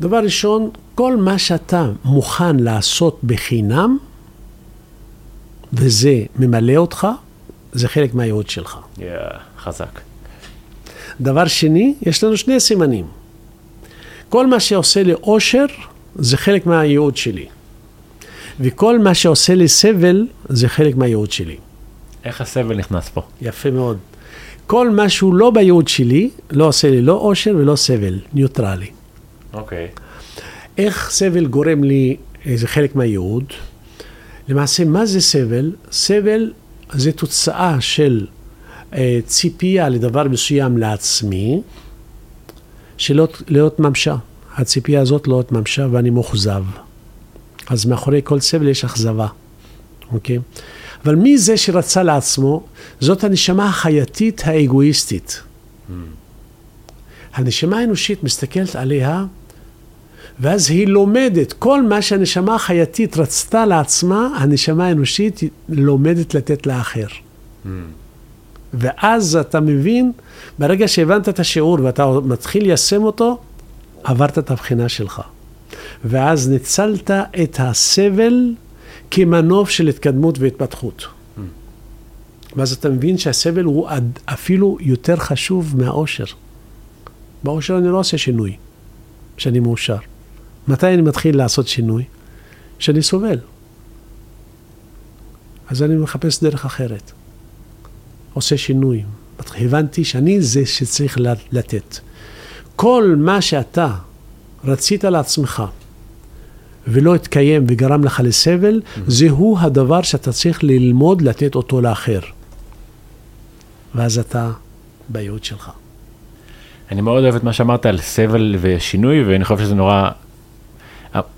דבר ראשון, כל מה שאתה מוכן לעשות בחינם, וזה ממלא אותך, זה חלק מהייעוד שלך. Yeah, חזק. דבר שני, יש לנו שני סימנים. כל מה שעושה לי אושר, זה חלק מהייעוד שלי. וכל מה שעושה לי סבל, זה חלק מהייעוד שלי. איך הסבל נכנס פה? יפה מאוד. כל מה שהוא לא בייעוד שלי, לא עושה לי לא אושר ולא סבל, ניוטרלי. אוקיי. איך סבל גורם לי, אה, זה חלק מהייעוד. למעשה, מה זה סבל? סבל זה תוצאה של אה, ציפייה לדבר מסוים לעצמי, שלא לא התממשה. הציפייה הזאת לא התממשה ואני מאוכזב. אז מאחורי כל סבל יש אכזבה, אוקיי? אבל מי זה שרצה לעצמו? זאת הנשמה החייתית האגואיסטית. הנשמה האנושית מסתכלת עליה, ואז היא לומדת, כל מה שהנשמה החייתית רצתה לעצמה, הנשמה האנושית לומדת לתת לאחר. ואז אתה מבין, ברגע שהבנת את השיעור ואתה מתחיל ליישם אותו, עברת את הבחינה שלך. ואז ניצלת את הסבל כמנוף של התקדמות והתפתחות. ואז אתה מבין שהסבל הוא אפילו יותר חשוב מהאושר. באושר אני לא עושה שינוי, שאני מאושר. מתי אני מתחיל לעשות שינוי? כשאני סובל. אז אני מחפש דרך אחרת. עושה שינוי. הבנתי שאני זה שצריך לתת. כל מה שאתה רצית לעצמך ולא התקיים וגרם לך לסבל, mm-hmm. זהו הדבר שאתה צריך ללמוד לתת אותו לאחר. ואז אתה בייעוד שלך. אני מאוד אוהב את מה שאמרת על סבל ושינוי, ואני חושב שזה נורא...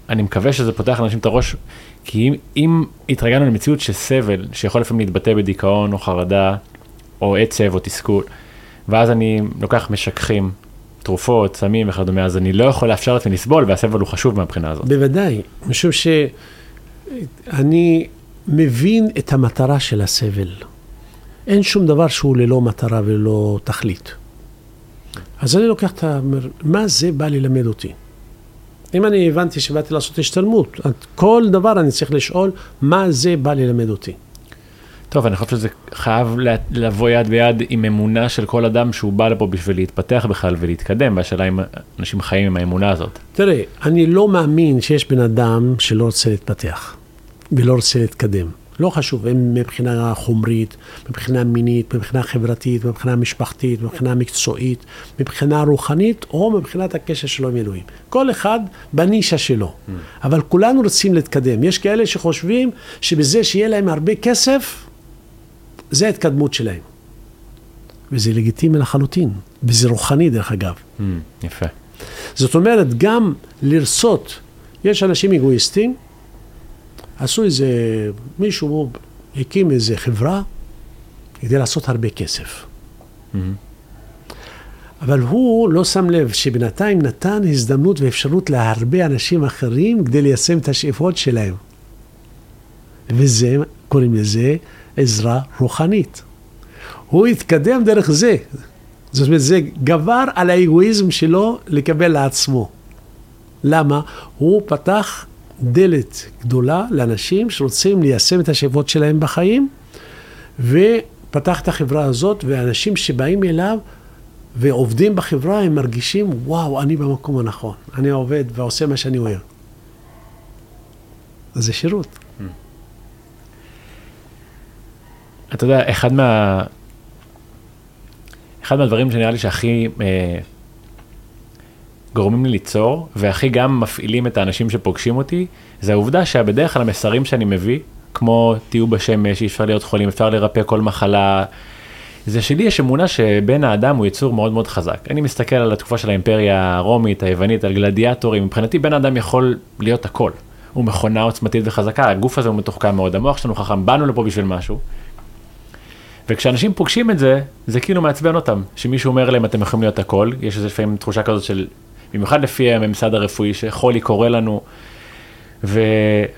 אני מקווה שזה פותח לאנשים את הראש, כי אם, אם התרגלנו למציאות של סבל, שיכול לפעמים להתבטא בדיכאון או חרדה, או עצב או תסכול, ואז אני לוקח משככים, תרופות, סמים וכדומה, אז אני לא יכול לאפשר לעצמי לסבול, והסבל הוא חשוב מהבחינה הזאת. בוודאי, משום שאני מבין את המטרה של הסבל. אין שום דבר שהוא ללא מטרה וללא תכלית. אז אני לוקח את ה... מה זה בא ללמד אותי? אם אני הבנתי שבאתי לעשות השתלמות, כל דבר אני צריך לשאול, מה זה בא ללמד אותי? טוב, אני חושב שזה חייב לבוא יד ביד עם אמונה של כל אדם שהוא בא לפה בשביל להתפתח בכלל ולהתקדם, והשאלה אם אנשים חיים עם האמונה הזאת. תראה, אני לא מאמין שיש בן אדם שלא רוצה להתפתח ולא רוצה להתקדם. לא חשוב, אם מבחינה חומרית, מבחינה מינית, מבחינה חברתית, מבחינה משפחתית, מבחינה מקצועית, מבחינה רוחנית, או מבחינת הקשר שלו עם אלוהים. כל אחד בנישה שלו. Mm. אבל כולנו רוצים להתקדם. יש כאלה שחושבים שבזה שיהיה להם הרבה כסף, זה ההתקדמות שלהם. וזה לגיטימי לחלוטין, וזה רוחני דרך אגב. Mm, יפה. זאת אומרת, גם לרצות, יש אנשים אגואיסטים, עשו איזה, מישהו הקים איזה חברה כדי לעשות הרבה כסף. Mm-hmm. אבל הוא לא שם לב שבינתיים נתן הזדמנות ואפשרות להרבה אנשים אחרים כדי ליישם את השאיפות שלהם. וזה, קוראים לזה עזרה רוחנית. הוא התקדם דרך זה. זאת אומרת, זה גבר על האגואיזם שלו לקבל לעצמו. למה? הוא פתח דלת גדולה לאנשים שרוצים ליישם את השאיפות שלהם בחיים, ופתח את החברה הזאת, ואנשים שבאים אליו ועובדים בחברה, הם מרגישים, וואו, אני במקום הנכון. אני עובד ועושה מה שאני אוהב. זה שירות. אתה יודע, אחד מה... אחד מהדברים שנראה לי שהכי אה, גורמים לי ליצור, והכי גם מפעילים את האנשים שפוגשים אותי, זה העובדה שבדרך כלל המסרים שאני מביא, כמו תהיו בשמש, אי אפשר להיות חולים, אפשר לרפא כל מחלה, זה שלי יש אמונה שבן האדם הוא יצור מאוד מאוד חזק. אני מסתכל על התקופה של האימפריה הרומית, היוונית, על גלדיאטורים, מבחינתי בן אדם יכול להיות הכל. הוא מכונה עוצמתית וחזקה, הגוף הזה הוא מתוחכם מאוד, המוח שלנו חכם, באנו לפה בשביל משהו. וכשאנשים פוגשים את זה, זה כאילו מעצבן אותם, שמישהו אומר להם אתם יכולים להיות הכל, יש איזה לפעמים תחושה כזאת של, במיוחד לפי הממסד הרפואי, שחולי קורה לנו, ו,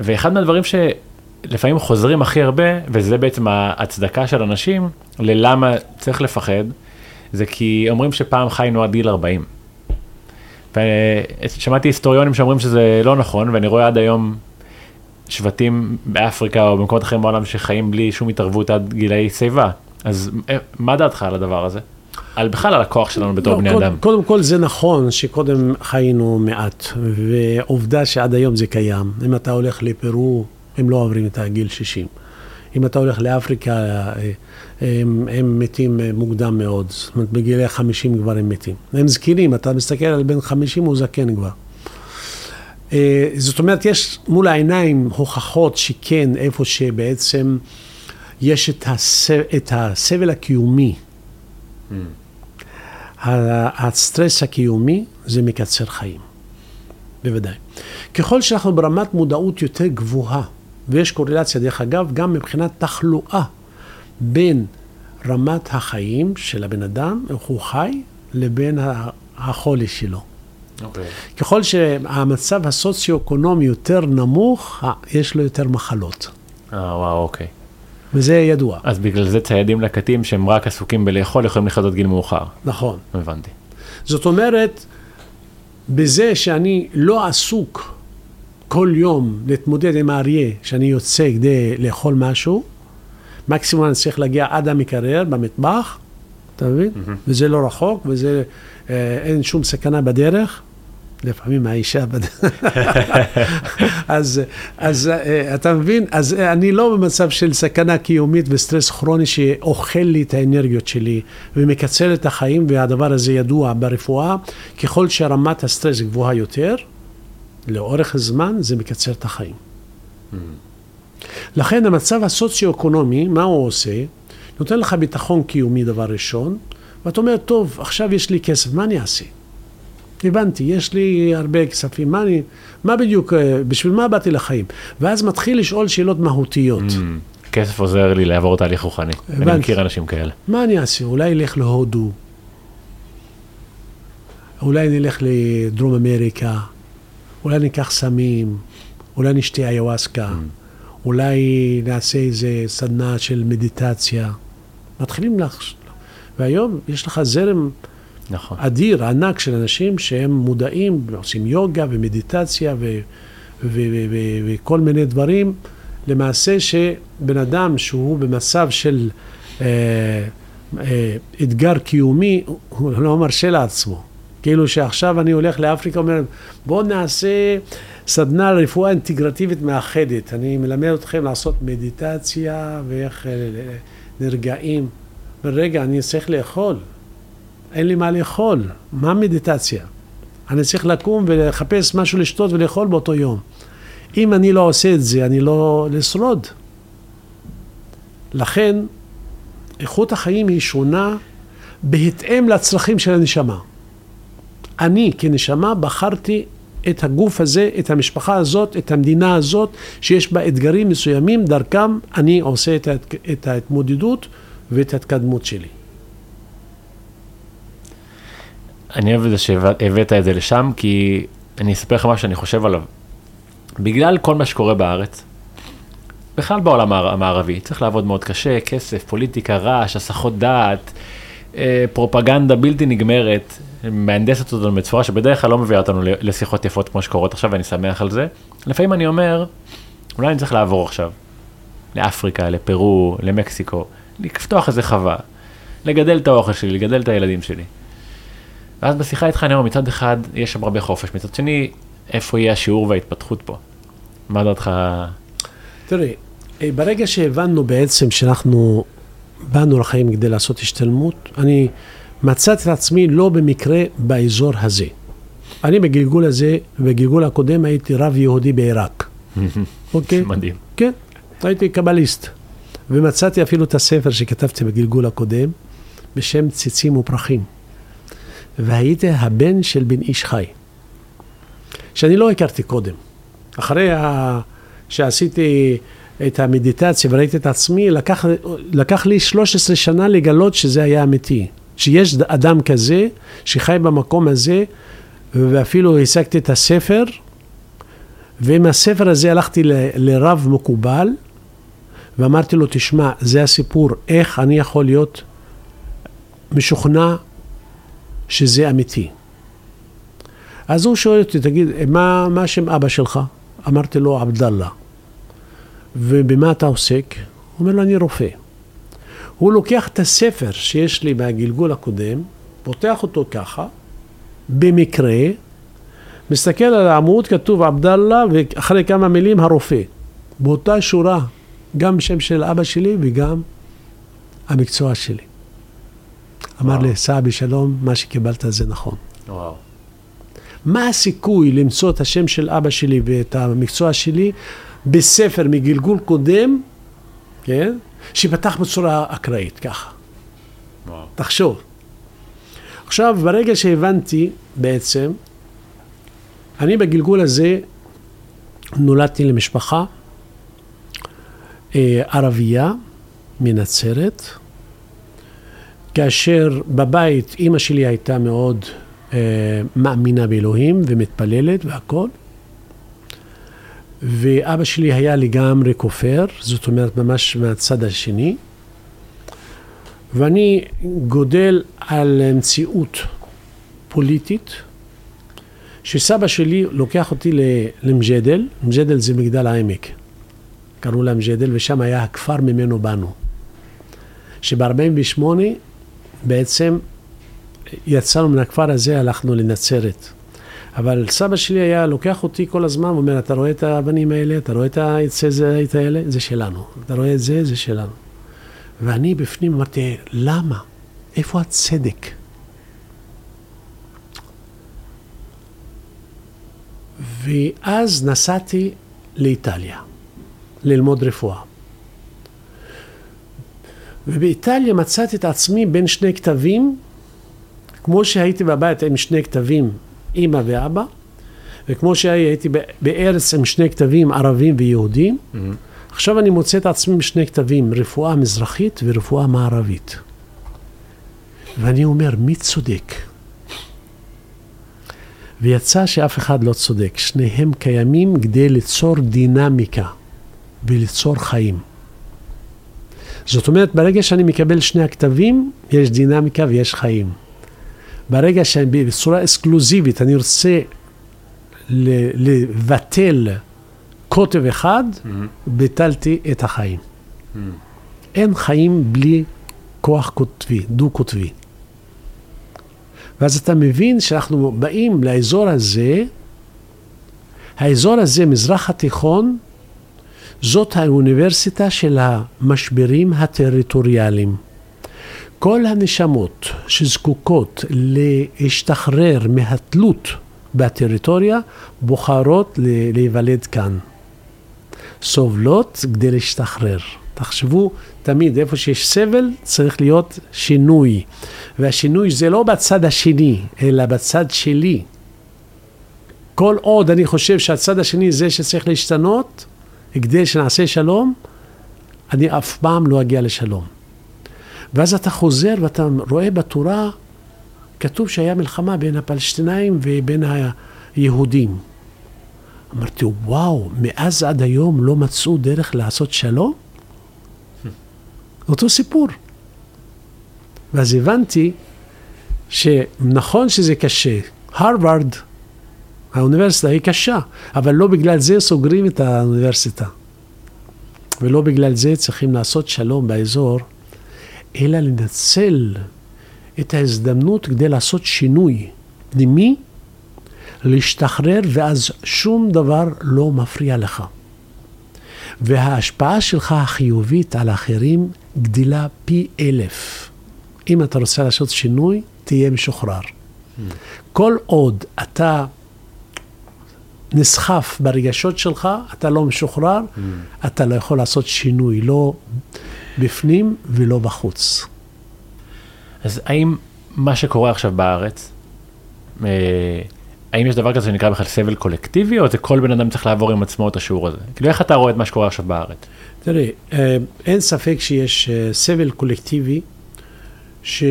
ואחד מהדברים שלפעמים חוזרים הכי הרבה, וזה בעצם ההצדקה של אנשים, ללמה צריך לפחד, זה כי אומרים שפעם חיינו עד גיל 40. ושמעתי היסטוריונים שאומרים שזה לא נכון, ואני רואה עד היום שבטים באפריקה או במקומות אחרים בעולם שחיים בלי שום התערבות עד גילאי שיבה. אז אה, מה דעתך על הדבר הזה? על בכלל על הכוח שלנו בתור לא, בני קוד, אדם. קודם כל זה נכון שקודם חיינו מעט, ועובדה שעד היום זה קיים. אם אתה הולך לפרו, הם לא עוברים את הגיל 60. אם אתה הולך לאפריקה, אה, הם, הם מתים מוקדם מאוד. זאת אומרת, בגילי 50 כבר הם מתים. הם זקנים, אתה מסתכל על בן 50, הוא זקן כבר. אה, זאת אומרת, יש מול העיניים הוכחות שכן, איפה שבעצם יש את, הס... את הסבל הקיומי. Mm. הסטרס הקיומי זה מקצר חיים. בוודאי. ככל שאנחנו ברמת מודעות יותר גבוהה, ויש קורלציה, דרך אגב, גם מבחינת תחלואה בין רמת החיים של הבן אדם, איך הוא חי, לבין החולי שלו. אוקיי. ככל שהמצב הסוציו-אקונומי יותר נמוך, יש לו יותר מחלות. אה, וואו, אוקיי. וזה ידוע. אז בגלל זה ציידים לקטים שהם רק עסוקים בלאכול יכולים לחיות עד גיל מאוחר. נכון. הבנתי. זאת אומרת, בזה שאני לא עסוק כל יום להתמודד עם האריה, שאני יוצא כדי לאכול משהו, מקסימום אני צריך להגיע עד המקרר במטבח, אתה מבין? מהמם. וזה לא רחוק, וזה, אה, אין שום סכנה בדרך. לפעמים האישה בדרך. אז, אז אה, אתה מבין? אז אה, אני לא במצב של סכנה קיומית וסטרס כרוני שאוכל לי את האנרגיות שלי ומקצר את החיים, והדבר הזה ידוע ברפואה. ככל שרמת הסטרס גבוהה יותר, לאורך הזמן זה מקצר את החיים. לכן המצב הסוציו-אקונומי, מה הוא עושה? נותן לך ביטחון קיומי דבר ראשון, ואתה אומר, טוב, עכשיו יש לי כסף, מה אני אעשה? הבנתי, יש לי הרבה כספים, מה, אני, מה בדיוק, אה, בשביל מה באתי לחיים? ואז מתחיל לשאול שאלות מהותיות. Mm, כסף עוזר לי לעבור תהליך רוחני. אני הבנתי. מכיר אנשים כאלה. מה אני אעשה? אולי אלך להודו, אולי נלך לדרום אמריקה, אולי ניקח סמים, אולי נשתה איוואסקה, אולי נעשה איזה סדנה של מדיטציה. מתחילים לך... והיום יש לך זרם נכון. אדיר, ענק של אנשים שהם מודעים, עושים יוגה ומדיטציה ו- וכל מיני דברים. למעשה שבן אדם שהוא במצב של אה, אה, אתגר קיומי, הוא לא מרשה לעצמו. כאילו שעכשיו אני הולך לאפריקה, אומר, בואו נעשה סדנה רפואה אינטגרטיבית מאחדת. אני מלמד אתכם לעשות מדיטציה ואיך אה, נרגעים. אומר, רגע, אני צריך לאכול. אין לי מה לאכול, מה מדיטציה? אני צריך לקום ולחפש משהו לשתות ולאכול באותו יום. אם אני לא עושה את זה, אני לא לשרוד. לכן, איכות החיים היא שונה בהתאם לצרכים של הנשמה. אני כנשמה בחרתי את הגוף הזה, את המשפחה הזאת, את המדינה הזאת, שיש בה אתגרים מסוימים, דרכם אני עושה את, ההת... את ההתמודדות ואת ההתקדמות שלי. אני אוהב את זה שהבאת את זה לשם, כי אני אספר לך מה שאני חושב עליו. בגלל כל מה שקורה בארץ, בכלל בעולם המער- המערבי, צריך לעבוד מאוד קשה, כסף, פוליטיקה, רעש, הסחות דעת, אה, פרופגנדה בלתי נגמרת, מהנדסת אותנו בצורה שבדרך כלל לא מביאה אותנו לשיחות יפות כמו שקורות עכשיו, ואני שמח על זה. לפעמים אני אומר, אולי אני צריך לעבור עכשיו לאפריקה, לפרו, למקסיקו, לפתוח איזה חווה, לגדל את האוכל שלי, לגדל את הילדים שלי. ואז בשיחה איתך אני אומר, מצד אחד יש שם הרבה חופש, מצד שני, איפה יהיה השיעור וההתפתחות פה? מה דעתך? תראה, אה, ברגע שהבנו בעצם שאנחנו באנו לחיים כדי לעשות השתלמות, אני מצאתי את עצמי לא במקרה באזור הזה. אני בגלגול הזה, בגלגול הקודם הייתי רב יהודי בעיראק, אוקיי? מדהים. כן, הייתי קבליסט. ומצאתי אפילו את הספר שכתבתי בגלגול הקודם, בשם ציצים ופרחים. והייתי הבן של בן איש חי, שאני לא הכרתי קודם. אחרי ה... שעשיתי את המדיטציה וראיתי את עצמי, לקח, לקח לי 13 שנה לגלות שזה היה אמיתי. שיש אדם כזה שחי במקום הזה, ואפילו השגתי את הספר, ועם הספר הזה הלכתי ל- לרב מקובל, ואמרתי לו, תשמע, זה הסיפור, איך אני יכול להיות משוכנע שזה אמיתי. אז הוא שואל אותי, תגיד, מה, מה שם אבא שלך? אמרתי לו, עבדאללה. ובמה אתה עוסק? הוא אומר לו, אני רופא. הוא לוקח את הספר שיש לי מהגלגול הקודם, פותח אותו ככה, במקרה, מסתכל על העמוד, כתוב עבדאללה, ואחרי כמה מילים הרופא. באותה שורה, גם שם של אבא שלי וגם המקצוע שלי. אמר וואו. לי, סע בשלום, מה שקיבלת זה נכון. וואו. מה הסיכוי למצוא את השם של אבא שלי ואת המקצוע שלי בספר מגלגול קודם, כן? שפתח בצורה אקראית, ככה. וואו. תחשוב. עכשיו, ברגע שהבנתי בעצם, אני בגלגול הזה נולדתי למשפחה אה, ערבייה מנצרת, כאשר בבית אימא שלי הייתה מאוד אה, מאמינה באלוהים ומתפללת והכל. ואבא שלי היה לגמרי כופר, זאת אומרת ממש מהצד השני. ואני גודל על מציאות פוליטית, שסבא שלי לוקח אותי למג'דל, מג'דל זה מגדל העמק, קראו לה מג'דל, ושם היה הכפר ממנו באנו. שב-48' בעצם יצאנו מן הכפר הזה, הלכנו לנצרת. אבל סבא שלי היה לוקח אותי כל הזמן, אומר, אתה רואה את האבנים האלה, אתה רואה את העצי זית האלה, זה שלנו. אתה רואה את זה, זה שלנו. ואני בפנים אמרתי, למה? איפה הצדק? ואז נסעתי לאיטליה, ללמוד רפואה. ובאיטליה מצאתי את עצמי בין שני כתבים, כמו שהייתי בבית עם שני כתבים, אימא ואבא, וכמו שהייתי בארץ עם שני כתבים, ערבים ויהודים, mm-hmm. עכשיו אני מוצא את עצמי עם שני כתבים, רפואה מזרחית ורפואה מערבית. ואני אומר, מי צודק? ויצא שאף אחד לא צודק, שניהם קיימים כדי ליצור דינמיקה וליצור חיים. זאת אומרת, ברגע שאני מקבל שני הכתבים, יש דינמיקה ויש חיים. ברגע שבצורה אקסקלוזיבית אני רוצה לבטל קוטב אחד, mm-hmm. ביטלתי את החיים. Mm-hmm. אין חיים בלי כוח קוטבי, דו-קוטבי. ואז אתה מבין שאנחנו באים לאזור הזה, האזור הזה, מזרח התיכון, זאת האוניברסיטה של המשברים הטריטוריאליים. כל הנשמות שזקוקות להשתחרר מהתלות בטריטוריה, בוחרות להיוולד כאן. סובלות כדי להשתחרר. תחשבו תמיד, איפה שיש סבל, צריך להיות שינוי. והשינוי זה לא בצד השני, אלא בצד שלי. כל עוד אני חושב שהצד השני זה שצריך להשתנות, כדי שנעשה שלום, אני אף פעם לא אגיע לשלום. ואז אתה חוזר ואתה רואה בתורה, כתוב שהיה מלחמה בין הפלסטינאים ובין היהודים. אמרתי, וואו, מאז עד היום לא מצאו דרך לעשות שלום? אותו סיפור. ואז הבנתי שנכון שזה קשה, הרווארד, האוניברסיטה היא קשה, אבל לא בגלל זה סוגרים את האוניברסיטה. ולא בגלל זה צריכים לעשות שלום באזור, אלא לנצל את ההזדמנות כדי לעשות שינוי פנימי, להשתחרר, ואז שום דבר לא מפריע לך. וההשפעה שלך החיובית על האחרים גדילה פי אלף. אם אתה רוצה לעשות שינוי, תהיה משוחרר. Mm. כל עוד אתה נסחף ברגשות שלך, אתה לא משוחרר, mm. אתה לא יכול לעשות שינוי, לא בפנים ולא בחוץ. אז האם מה שקורה עכשיו בארץ, אה, האם יש דבר כזה שנקרא בכלל סבל קולקטיבי, או זה כל בן אדם צריך לעבור עם עצמו את השיעור הזה? כאילו, איך אתה רואה את מה שקורה עכשיו בארץ? תראה, אה, אין ספק שיש אה, סבל קולקטיבי, ש...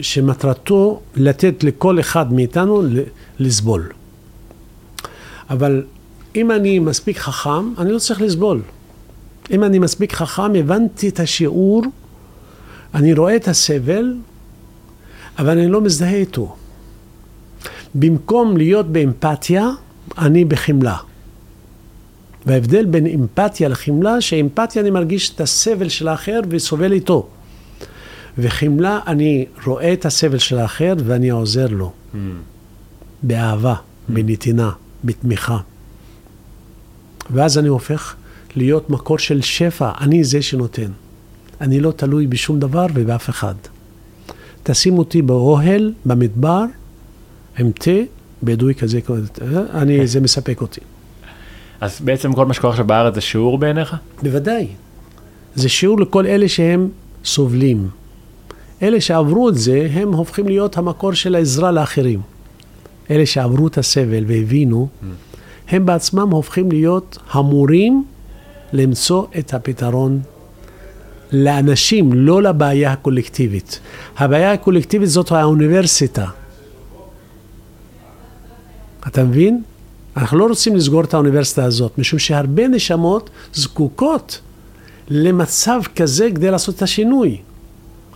שמטרתו לתת לכל אחד מאיתנו לסבול. אבל אם אני מספיק חכם, אני לא צריך לסבול. אם אני מספיק חכם, הבנתי את השיעור, אני רואה את הסבל, אבל אני לא מזדהה איתו. במקום להיות באמפתיה, אני בחמלה. וההבדל בין אמפתיה לחמלה, שאמפתיה אני מרגיש את הסבל של האחר וסובל איתו. וחמלה, אני רואה את הסבל של האחר ואני עוזר לו. Mm. באהבה, mm. בנתינה, בתמיכה. ואז אני הופך להיות מקור של שפע, אני זה שנותן. אני לא תלוי בשום דבר ובאף אחד. תשים אותי באוהל, במדבר, עם תה, בדואי כזה, אני, זה מספק אותי. אז בעצם כל מה שקורה עכשיו בארץ זה שיעור בעיניך? בוודאי. זה שיעור לכל אלה שהם סובלים. אלה שעברו את זה, הם הופכים להיות המקור של העזרה לאחרים. אלה שעברו את הסבל והבינו, הם בעצמם הופכים להיות המורים למצוא את הפתרון לאנשים, לא לבעיה הקולקטיבית. הבעיה הקולקטיבית זאת האוניברסיטה. אתה מבין? אנחנו לא רוצים לסגור את האוניברסיטה הזאת, משום שהרבה נשמות זקוקות למצב כזה כדי לעשות את השינוי.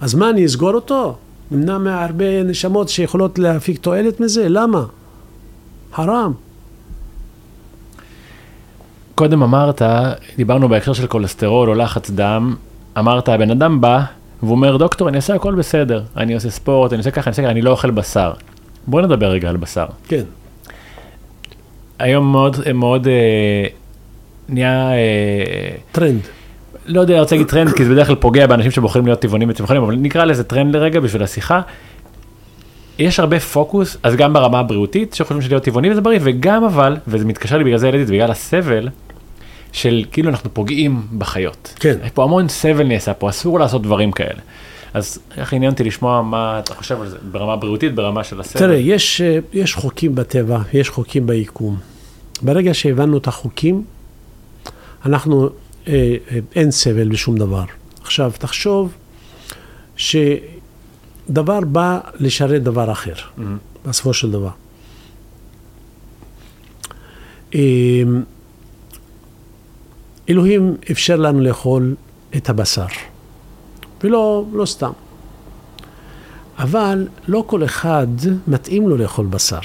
אז מה, אני אסגור אותו? נמנע מהרבה נשמות שיכולות להפיק תועלת מזה? למה? חרם. קודם אמרת, דיברנו בהקשר של כולסטרול או לחץ דם, אמרת, הבן אדם בא, והוא אומר, דוקטור, אני עושה הכל בסדר, אני עושה ספורט, אני עושה ככה, אני עושה ככה, אני לא אוכל בשר. בוא נדבר רגע על בשר. כן. היום מאוד, מאוד אה, נהיה, אה, טרנד. לא יודע, אני רוצה להגיד טרנד, כי זה בדרך כלל פוגע באנשים שבוחרים להיות טבעונים וצמחונים, אבל נקרא לזה טרנד לרגע בשביל השיחה. יש הרבה פוקוס, אז גם ברמה הבריאותית, שחושבים שלהיות טבעוני וזה בריא, וגם אבל, וזה מתקשר לי בגלל זה ילדית, בגלל הסבל, של כאילו אנחנו פוגעים בחיות. כן. יש פה המון סבל נעשה פה, אסור לעשות דברים כאלה. אז איך עניין אותי לשמוע מה אתה חושב על זה, ברמה הבריאותית, ברמה של הסבל. תראה, יש, אה, יש חוקים בטבע, יש חוקים ביקום. ברגע שהבנו את החוקים, אנחנו, אין סבל בשום דבר. עכשיו, תחשוב שדבר בא לשרת דבר אחר, מהמם. בסופו של דבר. אה, אלוהים אפשר לנו לאכול את הבשר, ולא לא סתם. אבל לא כל אחד מתאים לו לאכול בשר.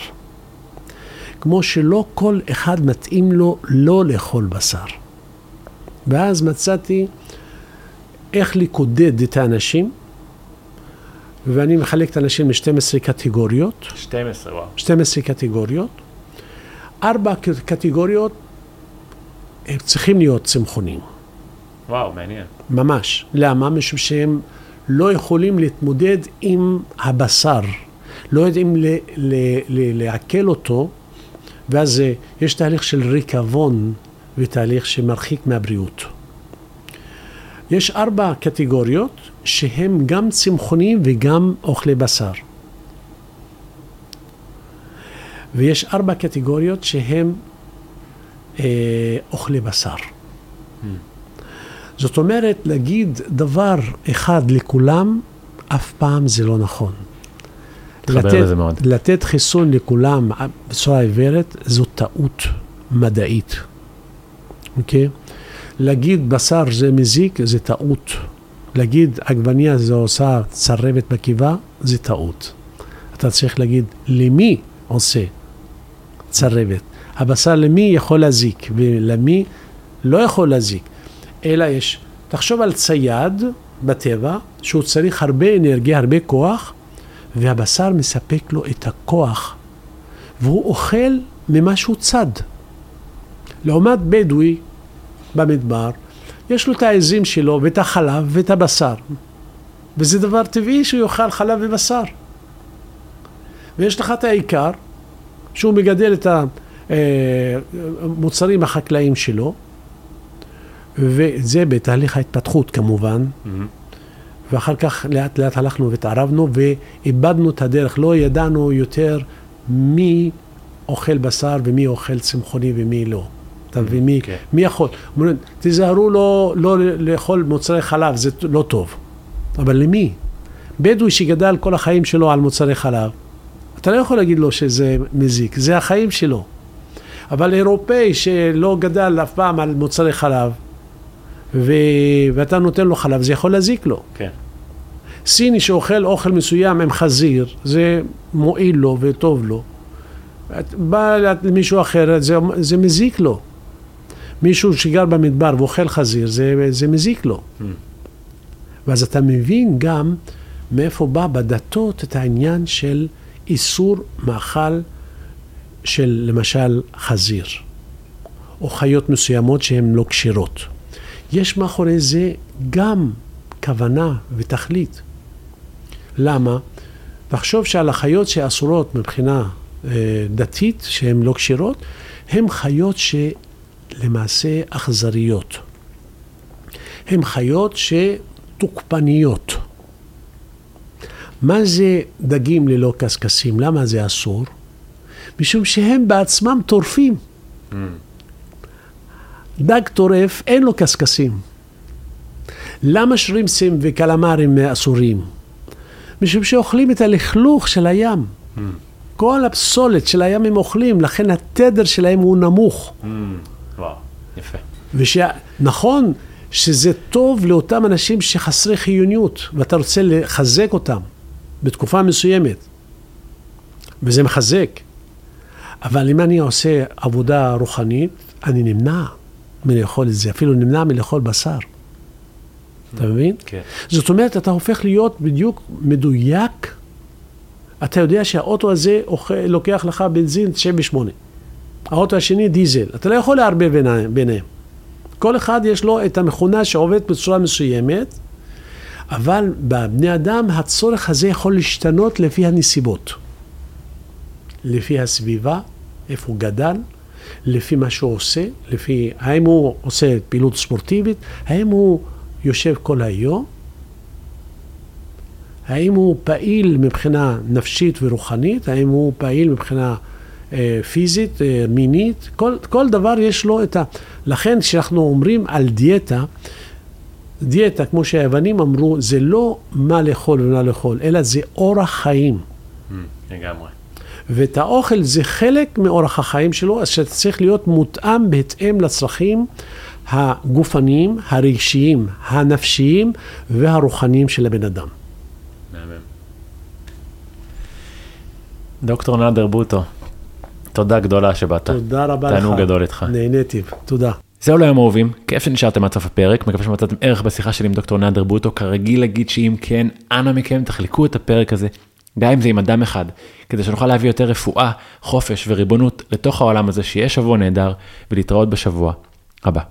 כמו שלא כל אחד מתאים לו לא לאכול בשר. ואז מצאתי איך לקודד את האנשים, ואני מחלק את האנשים ל-12 קטגוריות, 12, וואו. 12 קטגוריות. ארבע קטגוריות הם צריכים להיות צמחונים, וואו, מעניין. ממש. למה? משום שהם לא יכולים להתמודד עם הבשר, לא יודעים ל- ל- ל- לעכל אותו, ואז אה, יש תהליך של ריקבון ותהליך שמרחיק מהבריאות. יש ארבע קטגוריות שהם גם צמחונים וגם אוכלי בשר. ויש ארבע קטגוריות שהם אה, אוכלי בשר. זאת אומרת, להגיד דבר אחד לכולם, אף פעם זה לא נכון. לתת. לתת חיסון לכולם בצורה עיוורת, זו טעות מדעית, אוקיי? להגיד בשר זה מזיק, זה טעות. להגיד עגבניה זה עושה צרבת בקיבה, זה טעות. אתה צריך להגיד למי עושה צרבת. הבשר למי יכול להזיק ולמי לא יכול להזיק. אלא יש, תחשוב על צייד בטבע, שהוא צריך הרבה אנרגיה, הרבה כוח, והבשר מספק לו את הכוח, והוא אוכל ממה שהוא צד. לעומת בדואי במדבר, יש לו את העזים שלו ואת החלב ואת הבשר. וזה דבר טבעי שהוא יאכל חלב ובשר. ויש לך את העיקר, שהוא מגדל את המוצרים החקלאיים שלו, וזה בתהליך ההתפתחות כמובן, מהמם. ואחר כך לאט לאט הלכנו והתערבנו ואיבדנו את הדרך, לא ידענו יותר מי אוכל בשר ומי אוכל צמחוני ומי לא. אתה מבין? מי, כן. מי יכול? אומרים, תיזהרו לא, לא לאכול מוצרי חלב, זה לא טוב. אבל למי? בדואי שגדל כל החיים שלו על מוצרי חלב, אתה לא יכול להגיד לו שזה מזיק, זה החיים שלו. אבל אירופאי שלא גדל אף פעם על מוצרי חלב, ו... ואתה נותן לו חלב, זה יכול להזיק לו. כן. סיני שאוכל אוכל מסוים עם חזיר, זה מועיל לו וטוב לו. בא למישהו אחר, זה, זה מזיק לו. מישהו שגר במדבר ואוכל חזיר, זה, זה מזיק לו. Mm. ואז אתה מבין גם מאיפה בא בדתות את העניין של איסור מאכל של למשל חזיר, או חיות מסוימות שהן לא כשרות. יש מאחורי זה גם כוונה ותכלית. למה? תחשוב שעל החיות שאסורות מבחינה אה, דתית, שהן לא כשרות, הן חיות שלמעשה אכזריות. הן חיות שתוקפניות. מה זה דגים ללא קשקשים? למה זה אסור? משום שהם בעצמם טורפים. דג טורף, אין לו קשקשים. למה שרימפסים וקלמרים אסורים? משום שאוכלים את הלכלוך של הים. כל הפסולת של הים הם אוכלים, לכן התדר שלהם הוא נמוך. וואו, יפה. ונכון שזה טוב לאותם אנשים שחסרי חיוניות, ואתה רוצה לחזק אותם בתקופה מסוימת, וזה מחזק. אבל אם אני עושה עבודה רוחנית, אני נמנע מלאכול את זה, אפילו נמנע מלאכול בשר. אתה מבין? כן. זאת אומרת, אתה הופך להיות בדיוק מדויק. אתה יודע שהאוטו הזה אוכל, לוקח לך בנזין 98. האוטו השני דיזל. אתה לא יכול לערבב ביניהם. כל אחד יש לו את המכונה שעובדת בצורה מסוימת, אבל בבני אדם הצורך הזה יכול להשתנות לפי הנסיבות. לפי הסביבה, איפה הוא גדל, לפי מה שהוא עושה, לפי האם הוא עושה פעילות ספורטיבית, האם הוא יושב כל היום, האם הוא פעיל מבחינה נפשית ורוחנית, האם הוא פעיל מבחינה פיזית, אה, מינית, כל, כל דבר יש לו את ה... לכן כשאנחנו אומרים על דיאטה, דיאטה, כמו שהיוונים אמרו, זה לא מה לאכול ומה לאכול, אלא זה אורח חיים. Mm, לגמרי. ואת האוכל זה חלק מאורח החיים שלו, אז שאתה צריך להיות מותאם בהתאם לצרכים הגופניים, הרגשיים, הנפשיים והרוחניים של הבן אדם. דוקטור נאדר בוטו, תודה גדולה שבאת. תודה רבה לך. תענוג גדול איתך. נהניתי, תודה. זהו להיום אהובים, כיף שנשארתם עד סוף הפרק, מקווה שמצאתם ערך בשיחה שלי עם דוקטור נאדר בוטו, כרגיל להגיד שאם כן, אנא מכם תחלקו את הפרק הזה, גם אם זה עם אדם אחד, כדי שנוכל להביא יותר רפואה, חופש וריבונות לתוך העולם הזה, שיהיה שבוע נהדר, ולהתראות בשבוע הבא.